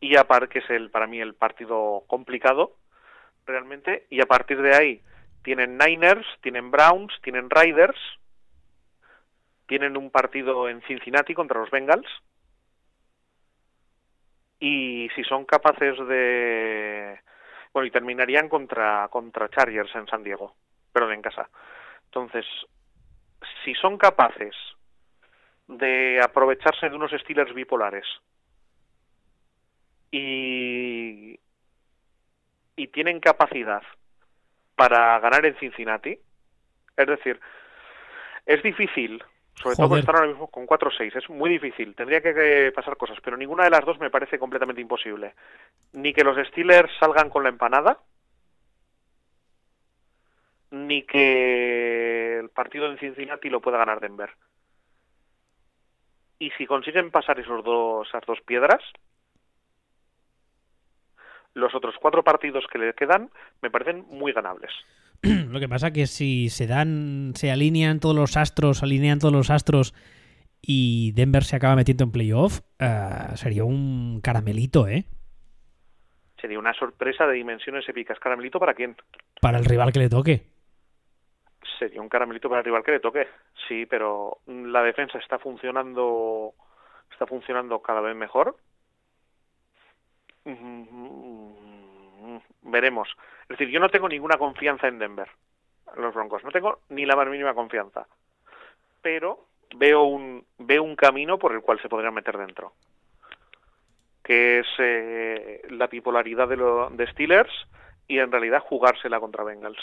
y aparte que es el para mí el partido complicado realmente y a partir de ahí tienen Niners, tienen Browns, tienen Riders, tienen un partido en Cincinnati contra los Bengals y si son capaces de bueno y terminarían contra contra Chargers en San Diego, pero en casa. Entonces, si son capaces de aprovecharse de unos Steelers bipolares y y tienen capacidad para ganar en Cincinnati, es decir, es difícil, sobre todo estar ahora mismo con 4-6, es muy difícil, tendría que, que pasar cosas, pero ninguna de las dos me parece completamente imposible. Ni que los Steelers salgan con la empanada, ni que el partido en Cincinnati lo pueda ganar Denver. Y si consiguen pasar esos dos, esas dos piedras, los otros cuatro partidos que le quedan me parecen muy ganables. Lo que pasa que si se dan, se alinean todos los astros, alinean todos los astros y Denver se acaba metiendo en playoff, eh, sería un caramelito, ¿eh? Sería una sorpresa de dimensiones épicas. ¿Caramelito para quién? Para el rival que le toque. Sería un caramelito para el rival que le toque. Sí, pero la defensa está funcionando está funcionando cada vez mejor. Veremos. Es decir, yo no tengo ninguna confianza en Denver, en los Broncos. No tengo ni la más mínima confianza. Pero veo un veo un camino por el cual se podrían meter dentro. Que es eh, la bipolaridad de, lo, de Steelers y en realidad jugársela contra Bengals.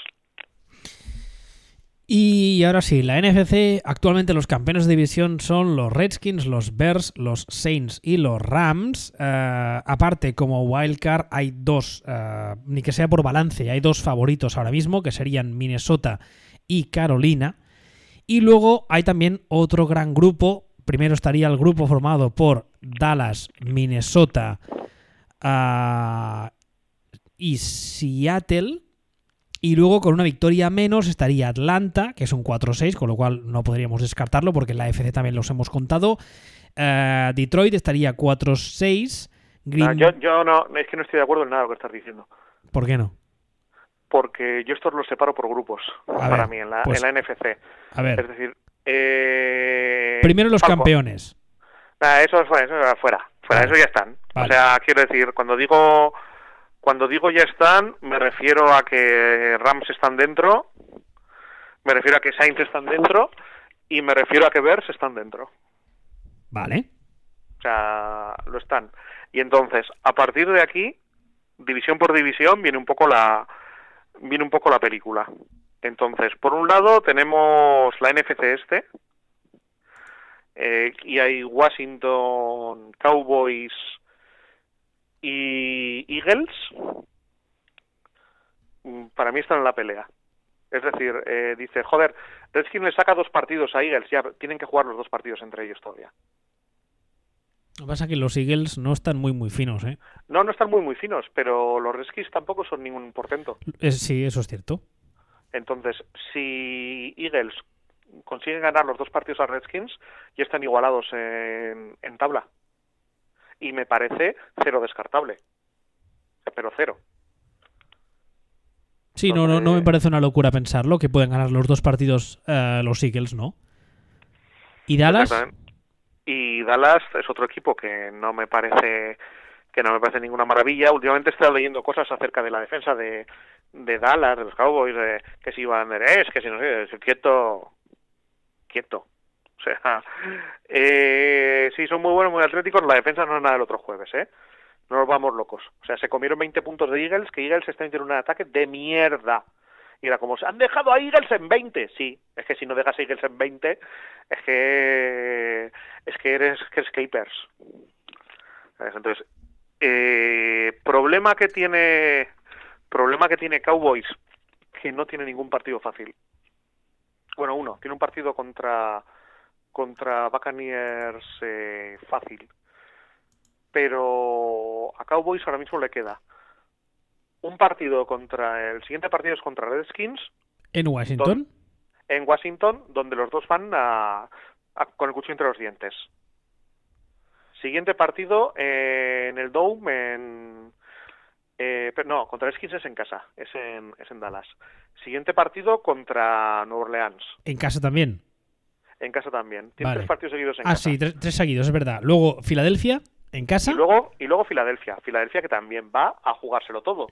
Y ahora sí, la NFC, actualmente los campeones de división son los Redskins, los Bears, los Saints y los Rams. Eh, aparte, como wildcard hay dos, eh, ni que sea por balance, hay dos favoritos ahora mismo, que serían Minnesota y Carolina. Y luego hay también otro gran grupo. Primero estaría el grupo formado por Dallas, Minnesota ah, y Seattle. Y luego con una victoria menos estaría Atlanta, que es un 4-6, con lo cual no podríamos descartarlo porque en la FC también los hemos contado. Eh, Detroit estaría 4-6. Green... Ah, yo, yo no, es que no estoy de acuerdo en nada de lo que estás diciendo. ¿Por qué no? Porque yo estos los separo por grupos, A para ver, mí, en la, pues- en la NFC. A Es ver, decir, eh, primero los campeones. Nah, eso es fuera, eso es fuera, fuera, Vale. eso ya están. Vale. O sea, quiero decir, cuando digo cuando digo ya están, me refiero a que Rams están dentro, me refiero a que Saints están dentro y me refiero a que Bears están dentro. Vale. O sea, lo están. Y entonces, a partir de aquí, división por división, viene un poco la viene un poco la película. Entonces, por un lado tenemos la NFC este eh, y hay Washington Cowboys y Eagles. Mm, Para mí están en la pelea. Es decir, eh, dice, joder, Redskins le saca dos partidos a Eagles, ya tienen que jugar los dos partidos entre ellos todavía. Lo que pasa es que los Eagles no están muy, muy finos, ¿eh? No, no están muy muy finos, pero los Redskins tampoco son ningún portento. Es- sí, eso es cierto. Entonces, si Eagles consiguen ganar los dos partidos a Redskins, ya están igualados en, en tabla. Y me parece cero descartable. Pero cero. Sí, no, no, no me parece una locura pensarlo, que pueden ganar los dos partidos eh, los Eagles, ¿no? ¿Y Dallas? Y Dallas es otro equipo que no me parece que no me parece ninguna maravilla. Últimamente he estado leyendo cosas acerca de la defensa de, de Dallas, de los Cowboys, de que si Van Der Esch, que si no sé, es quieto. quieto. O sea, eh, sí, son muy buenos, muy atléticos. La defensa no es nada del otro jueves, ¿eh? No nos vamos locos. O sea, se comieron 20 puntos de Eagles, que Eagles está en un ataque de mierda. Y era como, ¿se han dejado a Eagles en 20? Sí, es que si no dejas a Eagles en 20, es que, es que eres que. Entonces, eh, problema que tiene, problema que tiene Cowboys, que no tiene ningún partido fácil. Bueno, uno, tiene un partido contra contra Buccaneers eh, fácil. Pero a Cowboys ahora mismo le queda un partido contra el siguiente partido es contra Redskins en Washington. en Washington, donde los dos van a, con el cuchillo entre los dientes. Siguiente partido eh, en el Dome en eh, no, contra Redskins es en casa, es en, es en Dallas. Siguiente partido contra Nueva Orleans. En casa también. En casa también. Tiene tres partidos seguidos en casa. Ah, sí, tres, seguidos, es verdad. Luego Filadelfia, en casa. Y luego, y luego Filadelfia. Filadelfia que también va a jugárselo todo.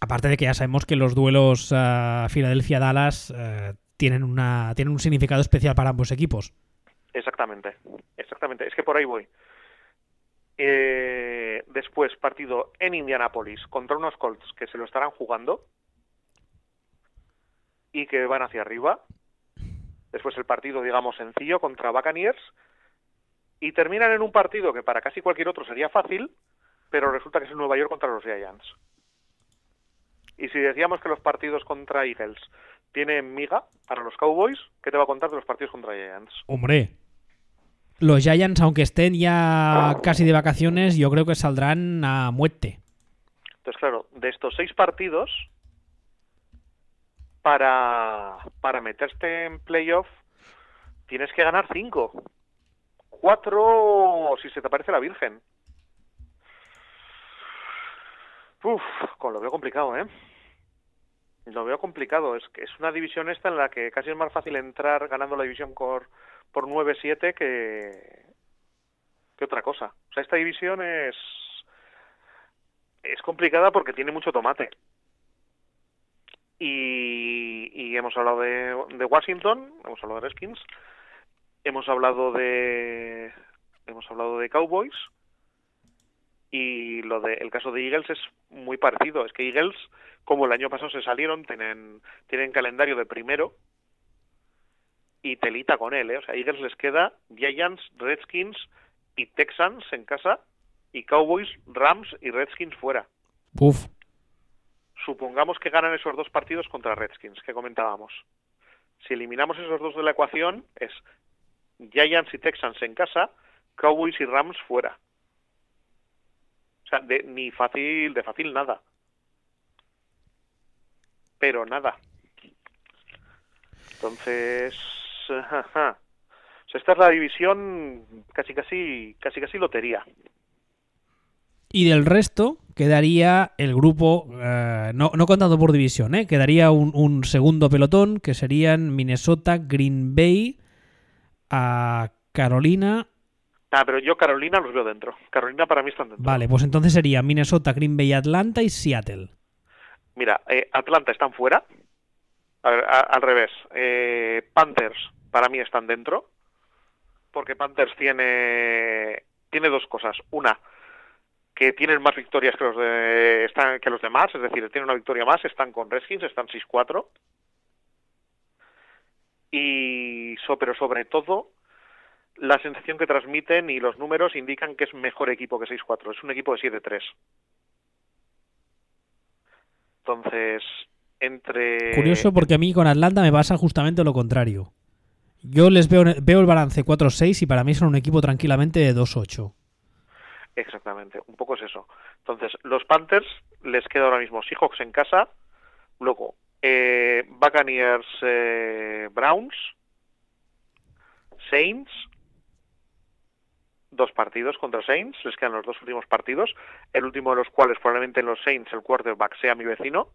Aparte de que ya sabemos que los duelos uh, Filadelfia-Dallas uh, tienen, una, tienen un significado especial para ambos equipos. Exactamente, exactamente. Es que por ahí voy. Eh, después, partido en Indianapolis contra unos Colts que se lo estarán jugando y que van hacia arriba. Después el partido, digamos, sencillo contra Buccaneers. Y terminan en un partido que para casi cualquier otro sería fácil, pero resulta que es en Nueva York contra los Giants. Y si decíamos que los partidos contra Eagles tienen miga para los Cowboys, ¿qué te va a contar de los partidos contra Giants? Hombre, los Giants, aunque estén ya casi de vacaciones, yo creo que saldrán a muerte. Entonces, claro, de estos seis partidos, para, para meterte en playoff tienes que ganar cinco. Cuatro si se te aparece la Virgen. Uf, con lo veo complicado, ¿eh? Lo veo complicado. Es que es una división esta en la que casi es más fácil entrar ganando la división por, por 9-7 que, que otra cosa. O sea, esta división es es complicada porque tiene mucho tomate y, hemos hablado de, Washington, hemos hablado de Redskins, hemos hablado de hemos hablado de Cowboys y lo de el caso de Eagles es muy parecido, es que Eagles como el año pasado se salieron tienen tienen calendario de primero y telita con él, ¿eh? o sea, Eagles les queda Giants, Redskins y Texans en casa y Cowboys, Rams y Redskins fuera. Uf supongamos que ganan esos dos partidos contra Redskins que comentábamos. Si eliminamos esos dos de la ecuación, es Giants y Texans en casa, Cowboys y Rams fuera. O sea, de, ni fácil, de fácil nada. Pero nada. Entonces, esta es la división casi casi casi casi lotería. Y del resto quedaría el grupo, eh, no, no, contando por división, ¿eh? quedaría un, segundo pelotón que serían Minnesota, Green Bay, a Carolina. Ah, pero yo Carolina los veo dentro. Carolina para mí están dentro. Vale, pues entonces sería Minnesota, Green Bay, Atlanta y Seattle. Mira, eh, Atlanta están fuera. al revés. Eh, Panthers para mí están dentro. Porque Panthers tiene, tiene dos cosas. Una, que tienen más victorias que los de están que los demás, es decir, tienen una victoria más, están con Redskins, están 6-4. Y pero sobre todo la sensación que transmiten y los números indican que es mejor equipo que 6-4, es un equipo de 7-3. Entonces, entre Curioso porque a mí con Atlanta me pasa justamente lo contrario. Yo les veo veo el balance 4-6 y para mí son un equipo tranquilamente de 2-8. Exactamente, un poco es eso. Entonces, los Panthers les queda ahora mismo Seahawks en casa, luego eh, Buccaneers eh, Browns, Saints, dos partidos contra Saints, les quedan los dos últimos partidos, el último de los cuales probablemente en los Saints el quarterback sea mi vecino,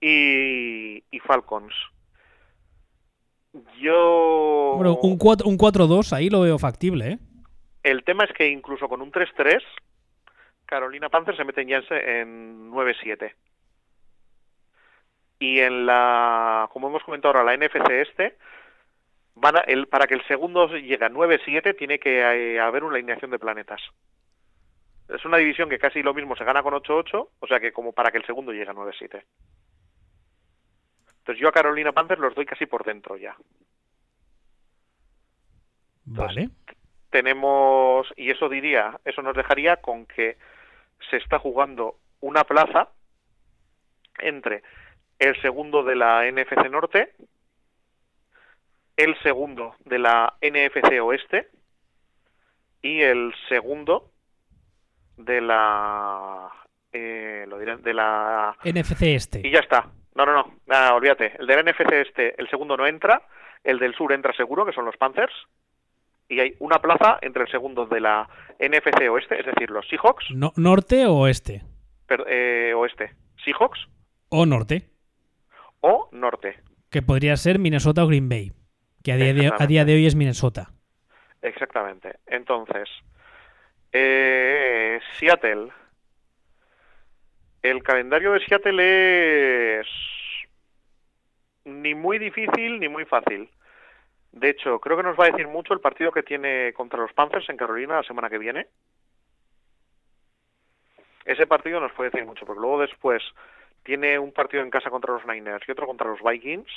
y, y Falcons. Yo... Bueno, un 4-2 ahí lo veo factible, ¿eh? El tema es que incluso con un 3-3, Carolina Panzer se meten ya en 9-7. Y en la, como hemos comentado ahora, la NFC este, van el, para que el segundo llegue a 9-7 tiene que eh, haber una alineación de planetas. Es una división que casi lo mismo se gana con 8-8, o sea que como para que el segundo llegue a 9-7. Entonces yo a Carolina Panthers los doy casi por dentro ya. Vale. Tenemos, y eso diría, eso nos dejaría con que se está jugando una plaza entre el segundo de la NFC Norte, el segundo de la NFC Oeste y el segundo de la eh, lo diré, de la NFC Este. Y ya está. No, no, no, nada, olvídate. El del NFC Este, el segundo no entra, el del sur entra seguro, que son los Panthers, y hay una plaza entre el segundo de la NFC Oeste, es decir, los Seahawks. No, ¿Norte o oeste? Eh, oeste. Seahawks. O norte. O norte. Que podría ser Minnesota o Green Bay, que a día, de, a día de hoy es Minnesota. Exactamente. Entonces, eh, Seattle. El calendario de Seattle es ni muy difícil ni muy fácil. De hecho, creo que nos va a decir mucho el partido que tiene contra los Panthers en Carolina la semana que viene. Ese partido nos puede decir mucho, porque luego después tiene un partido en casa contra los Niners y otro contra los Vikings.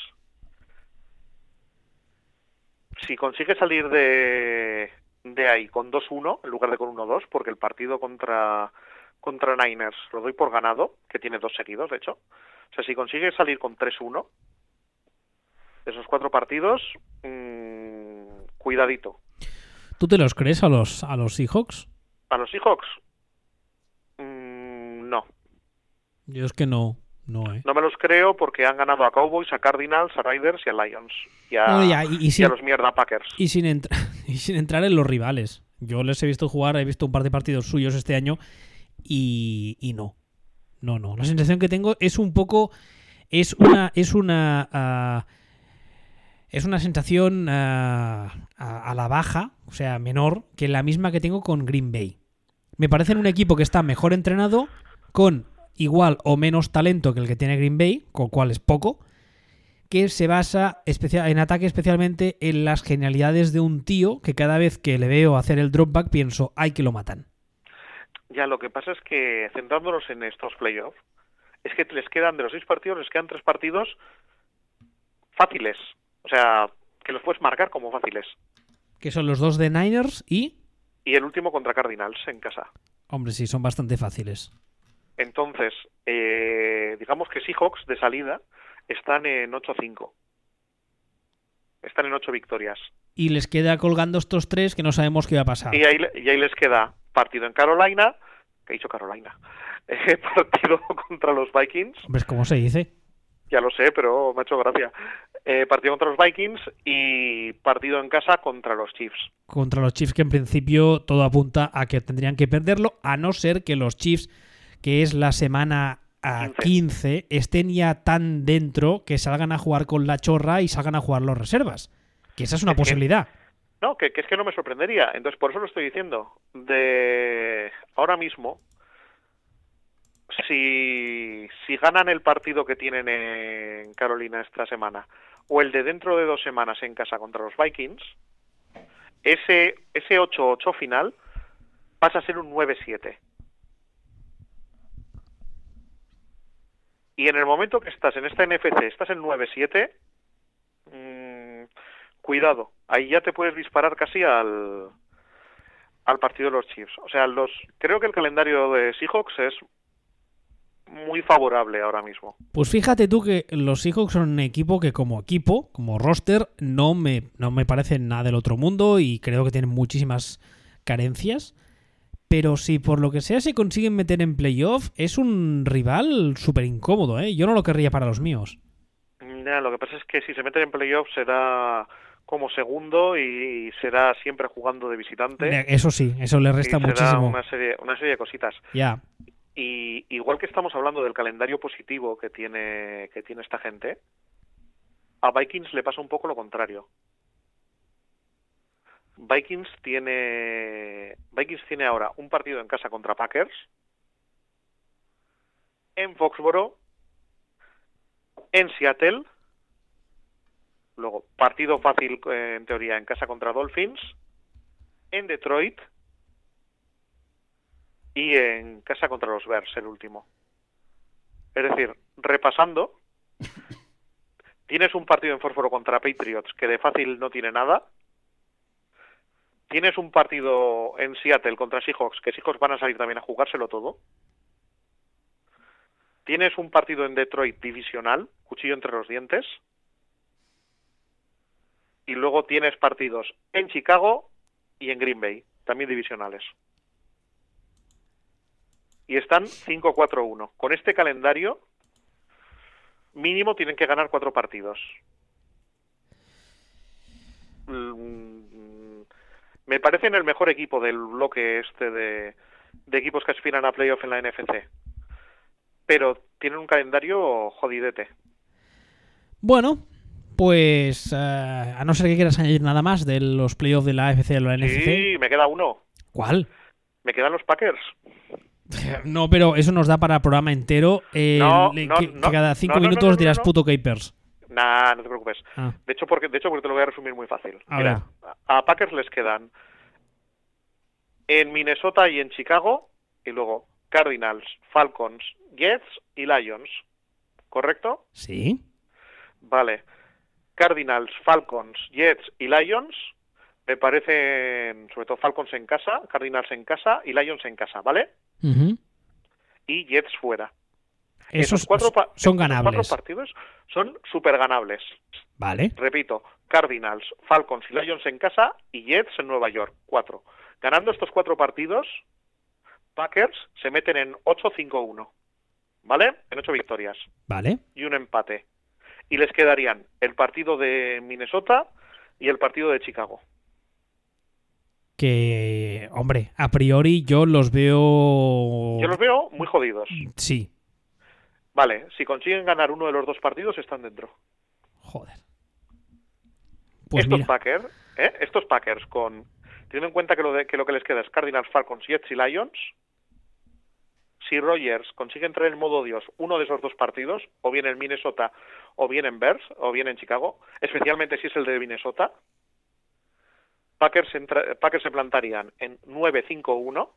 Si consigue salir de, de ahí con 2-1 en lugar de con 1-2, porque el partido contra, contra Niners lo doy por ganado, que tiene dos seguidos, de hecho. O sea, si consigue salir con 3-1, esos cuatro partidos, mmm, cuidadito. ¿Tú te los crees a los, a los Seahawks? ¿A los Seahawks? Mmm, no. Yo es que no. No, eh. no me los creo porque han ganado a Cowboys, a Cardinals, a Riders y a Lions. Y a, no, ya, y, y, sin, y a los mierda Packers. Y sin, y sin entrar en los rivales. Yo les he visto jugar, he visto un par de partidos suyos este año y, y no. No, no. La sensación que tengo es un poco. Es una. Es una. Uh, es una sensación uh, a, a, la baja, o sea, menor, que la misma que tengo con Green Bay. Me parecen un equipo que está mejor entrenado, con igual o menos talento que el que tiene Green Bay, con cual es poco, que se basa especial, en ataque especialmente en las genialidades de un tío que cada vez que le veo hacer el dropback pienso, ay que lo matan. Ya, lo que pasa es que centrándonos en estos playoffs, es que les quedan de los seis partidos, les quedan tres partidos fáciles. O sea, que los puedes marcar como fáciles. Que son los dos de Niners y... Y el último contra Cardinals en casa. Hombre, sí, son bastante fáciles. Entonces, eh, digamos que Seahawks de salida están en 8-5. Están en 8 victorias. Y les queda colgando estos tres que no sabemos qué va a pasar. Y ahí, y ahí les queda partido en Carolina, que ha dicho Carolina, eh, partido contra los Vikings. ¿Ves cómo se dice? Ya lo sé, pero me ha hecho gracia. Eh, partido contra los Vikings y partido en casa contra los Chiefs. Contra los Chiefs, que en principio todo apunta a que tendrían que perderlo, a no ser que los Chiefs, que es la semana a 15. 15, estén ya tan dentro que salgan a jugar con la chorra y salgan a jugar los reservas. Que esa es una Es que- posibilidad. No, que, que es que no me sorprendería. Entonces, por eso lo estoy diciendo. De ahora mismo, si, ganan el partido que tienen en Carolina esta semana, o el de dentro de dos semanas en casa contra los Vikings, ese, ese 8-8 final pasa a ser un 9-7. Y en el momento que estás en esta NFC, estás en 9-7, mmm, cuidado, ahí ya te puedes disparar casi al, al partido de los Chiefs. O sea, los creo que el calendario de Seahawks es muy favorable ahora mismo. Pues fíjate tú que los Seahawks son un equipo que como equipo, como roster, no me, no me parece nada del otro mundo y creo que tienen muchísimas carencias. Pero si por lo que sea se consiguen meter en playoff, es un rival súper incómodo, ¿eh? Yo no lo querría para los míos. Lo que pasa es que si se meten en playoffs será como segundo y será siempre jugando de visitante. Eso sí, eso le resta y será muchísimo. Una serie, una serie de cositas. Ya. Y igual que estamos hablando del calendario positivo que tiene, que tiene esta gente, a Vikings le pasa un poco lo contrario. Vikings tiene Vikings tiene ahora un partido en casa contra Packers en Foxboro en Seattle Luego, partido fácil eh, en teoría en casa contra Dolphins, en Detroit y en casa contra los Bears, el último. Es decir, repasando, tienes un partido en fósforo contra Patriots que de fácil no tiene nada. Tienes un partido en Seattle contra Seahawks que Seahawks van a salir también a jugárselo todo. Tienes un partido en Detroit divisional, cuchillo entre los dientes. Y luego tienes partidos en Chicago y en Green Bay, también divisionales. Y están 5-4-1. Con este calendario, mínimo tienen que ganar cuatro partidos. Mm, me parecen el mejor equipo del bloque este de, de equipos que aspiran a playoff en la NFC. Pero tienen un calendario jodidete. Bueno, pues eh, a no ser que quieras añadir nada más de los playoffs de la AFC o la NFC. Sí, me queda uno. ¿Cuál? Me quedan los Packers. No, pero eso nos da para programa entero. eh, No, le- no, que, no. que cada cinco minutos dirás puto Capers. Nah, no te preocupes. Ah, De hecho, porque, de hecho, porque te lo voy a resumir muy fácil. A Mira, a Packers les quedan en Minnesota y en Chicago, y luego Cardinals, Falcons, Jets y Lions. ¿Correcto? sí. Vale. Cardinals, Falcons, Jets y Lions. Me parecen, sobre todo Falcons en casa, Cardinals en casa y Lions en casa, ¿vale? Y Jets fuera. Esos Esos cuatro, son esos ganables. cuatro partidos son súper ganables. Vale. Repito, Cardinals, Falcons y Lions en casa y Jets en Nueva York. Cuatro. Ganando estos cuatro partidos, Packers se meten en 8-5-1. ¿Vale? En ocho victorias Vale. y un empate. Y les quedarían el partido de Minnesota y el partido de Chicago. Que, hombre, a priori yo los veo. Yo los veo muy jodidos. Sí. Vale, si consiguen ganar uno de los dos partidos, están dentro. Joder. Pues estos. Packers, ¿eh? estos Packers con teniendo en cuenta que lo, de- que lo que les queda es Cardinals, Falcons, Jets y Lions, si Rogers consigue entrar en modo Dios uno de esos dos partidos, o bien en Minnesota, o bien en Bears, o bien en Chicago, especialmente si es el de Minnesota, Packers, se plantarían en 9-5-1,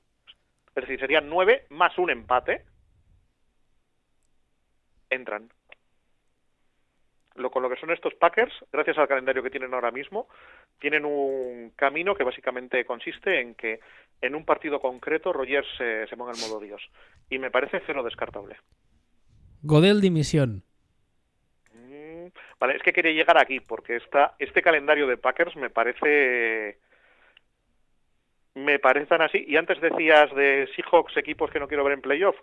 es decir, serían 9 más un empate, entran. Lo, con lo que son estos Packers, gracias al calendario que tienen ahora mismo, tienen un camino que básicamente consiste en que en un partido concreto Rogers se, se ponga en modo Dios. Y me parece cero descartable. Godel dimisión. Vale, es que quería llegar aquí porque esta, este calendario de Packers me parece me parece tan así. Y antes decías de Seahawks, equipos que no quiero ver en playoff.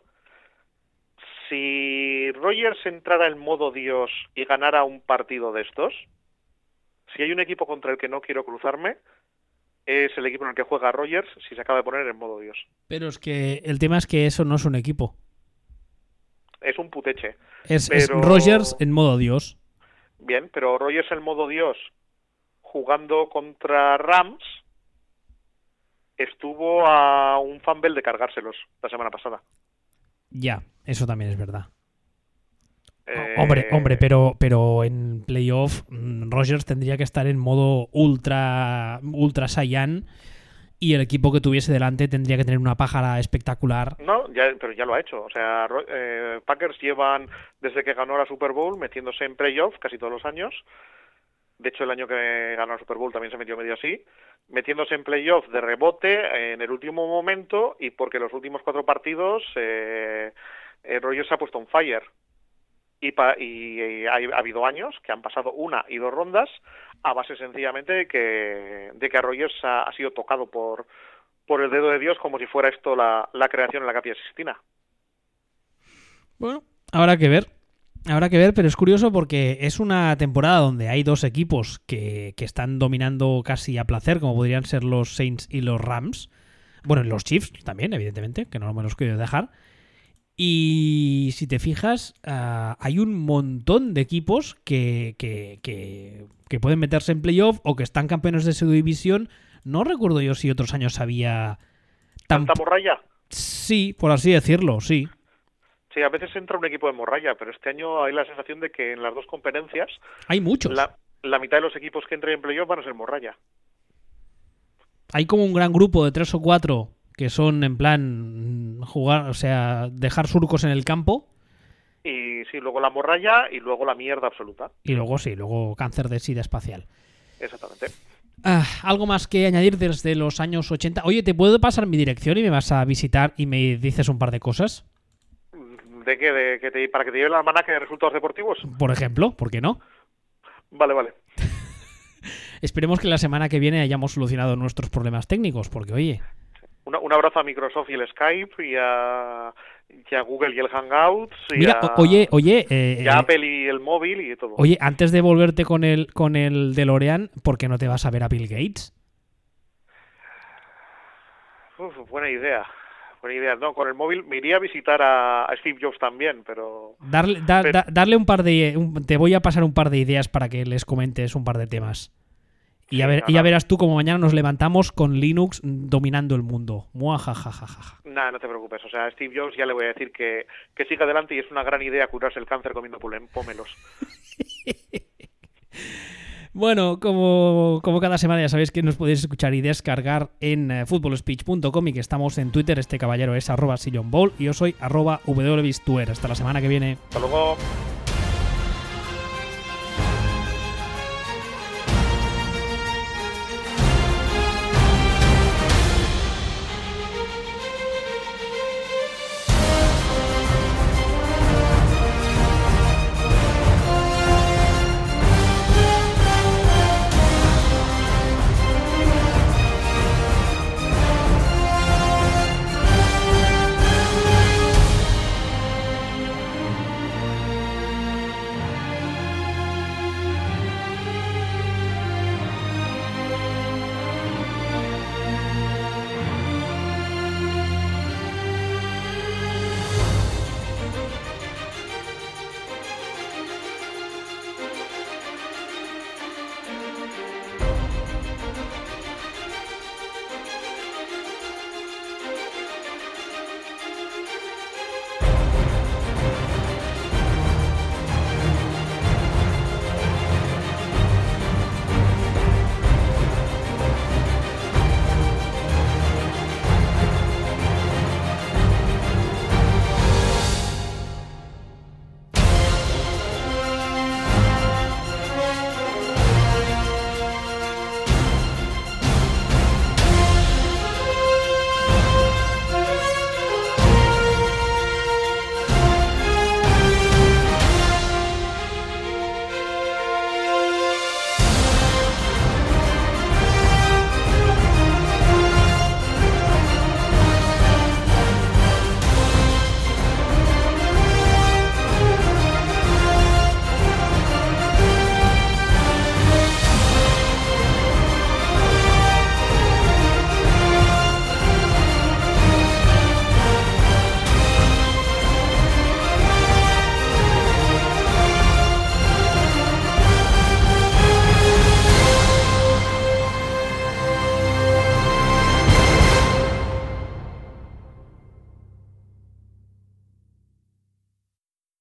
Si Rogers entrara en modo Dios y ganara un partido de estos, si hay un equipo contra el que no quiero cruzarme, es el equipo en el que juega Rogers si se acaba de poner en modo Dios. Pero es que el tema es que eso no es un equipo. Es un puteche. Es, Rogers en modo Dios. Bien, pero Rogers en modo Dios jugando contra Rams estuvo a un fumble de cargárselos la semana pasada. Ya, eso también es verdad. Eh, Hombre, hombre, pero, pero en playoff mm, Rogers tendría que estar en modo ultra, ultra Saiyan y el equipo que tuviese delante tendría que tener una pájara espectacular. No, ya, pero ya lo ha hecho. O sea, eh, Packers llevan, desde que ganó la Super Bowl, metiéndose en playoff casi todos los años. De hecho, el año que ganó la Super Bowl también se metió medio así. Metiéndose en playoff de rebote en el último momento y porque los últimos cuatro partidos eh, Rogers se ha puesto on fire. Y, pa- y ha, ha habido años que han pasado una y dos rondas a base sencillamente de que, de que Rogers ha, sido tocado por, por el dedo de Dios como si fuera esto la, la creación en la Capilla Sistina. Bueno, habrá que ver. Habrá que ver, pero es curioso porque es una temporada donde hay dos equipos que, que están dominando casi a placer, como podrían ser los Saints y los Rams. Bueno, los Chiefs también, evidentemente, que no me los quiero dejar. Y si te fijas, ah, hay un montón de equipos que, que, que- que pueden meterse en playoff o que están campeones de su división. No recuerdo yo si otros años había... tan- ¿Tanta morralla? Sí, por así decirlo, sí. Sí, a veces entra un equipo de morralla, pero este año hay la sensación de que en las dos conferencias Hay muchos. la, la mitad de los equipos que entren en playoff van a ser Morraya. Hay como un gran grupo de tres o cuatro que son en plan jugar, o sea, dejar surcos en el campo. Y sí, luego la morralla y luego la mierda absoluta. Y luego sí, luego cáncer de sida espacial. Exactamente. Ah, algo más que añadir desde los años 80. Oye, ¿te puedo pasar mi dirección y me vas a visitar y me dices un par de cosas? ¿De qué? ¿De que te, ¿Para que te lleve la almanaque de resultados deportivos? Por ejemplo, ¿por qué no? Vale, vale. Esperemos que la semana que viene hayamos solucionado nuestros problemas técnicos, porque oye... Una- un abrazo a Microsoft y el Skype y a, y a Google y el Hangouts y, Mira, a, oye, oye, eh, y a eh, Apple y el móvil y todo. oye, antes de volverte con el con el DeLorean, ¿por qué no te vas a ver a Bill Gates? Uf, buena idea. Buena idea. No, con el móvil me iría a visitar a, a Steve Jobs también, pero Darle, da- Pero- da- darle un par de. un- te voy a pasar un par de ideas para que les comentes un par de temas. Y ya, y verás tú como mañana nos levantamos con Linux dominando el mundo. Muajajajaja. nada, no te preocupes. O sea, a Steve Jobs ya le voy a decir que, que siga adelante y es una gran idea curarse el cáncer comiendo pómelos. Bueno, como, como cada semana ya sabéis que nos podéis escuchar y descargar en eh, footballspeech.com y que estamos en Twitter. Este caballero es arroba sillonball y yo soy arroba wbistuer. Hasta la semana que viene. Hasta luego.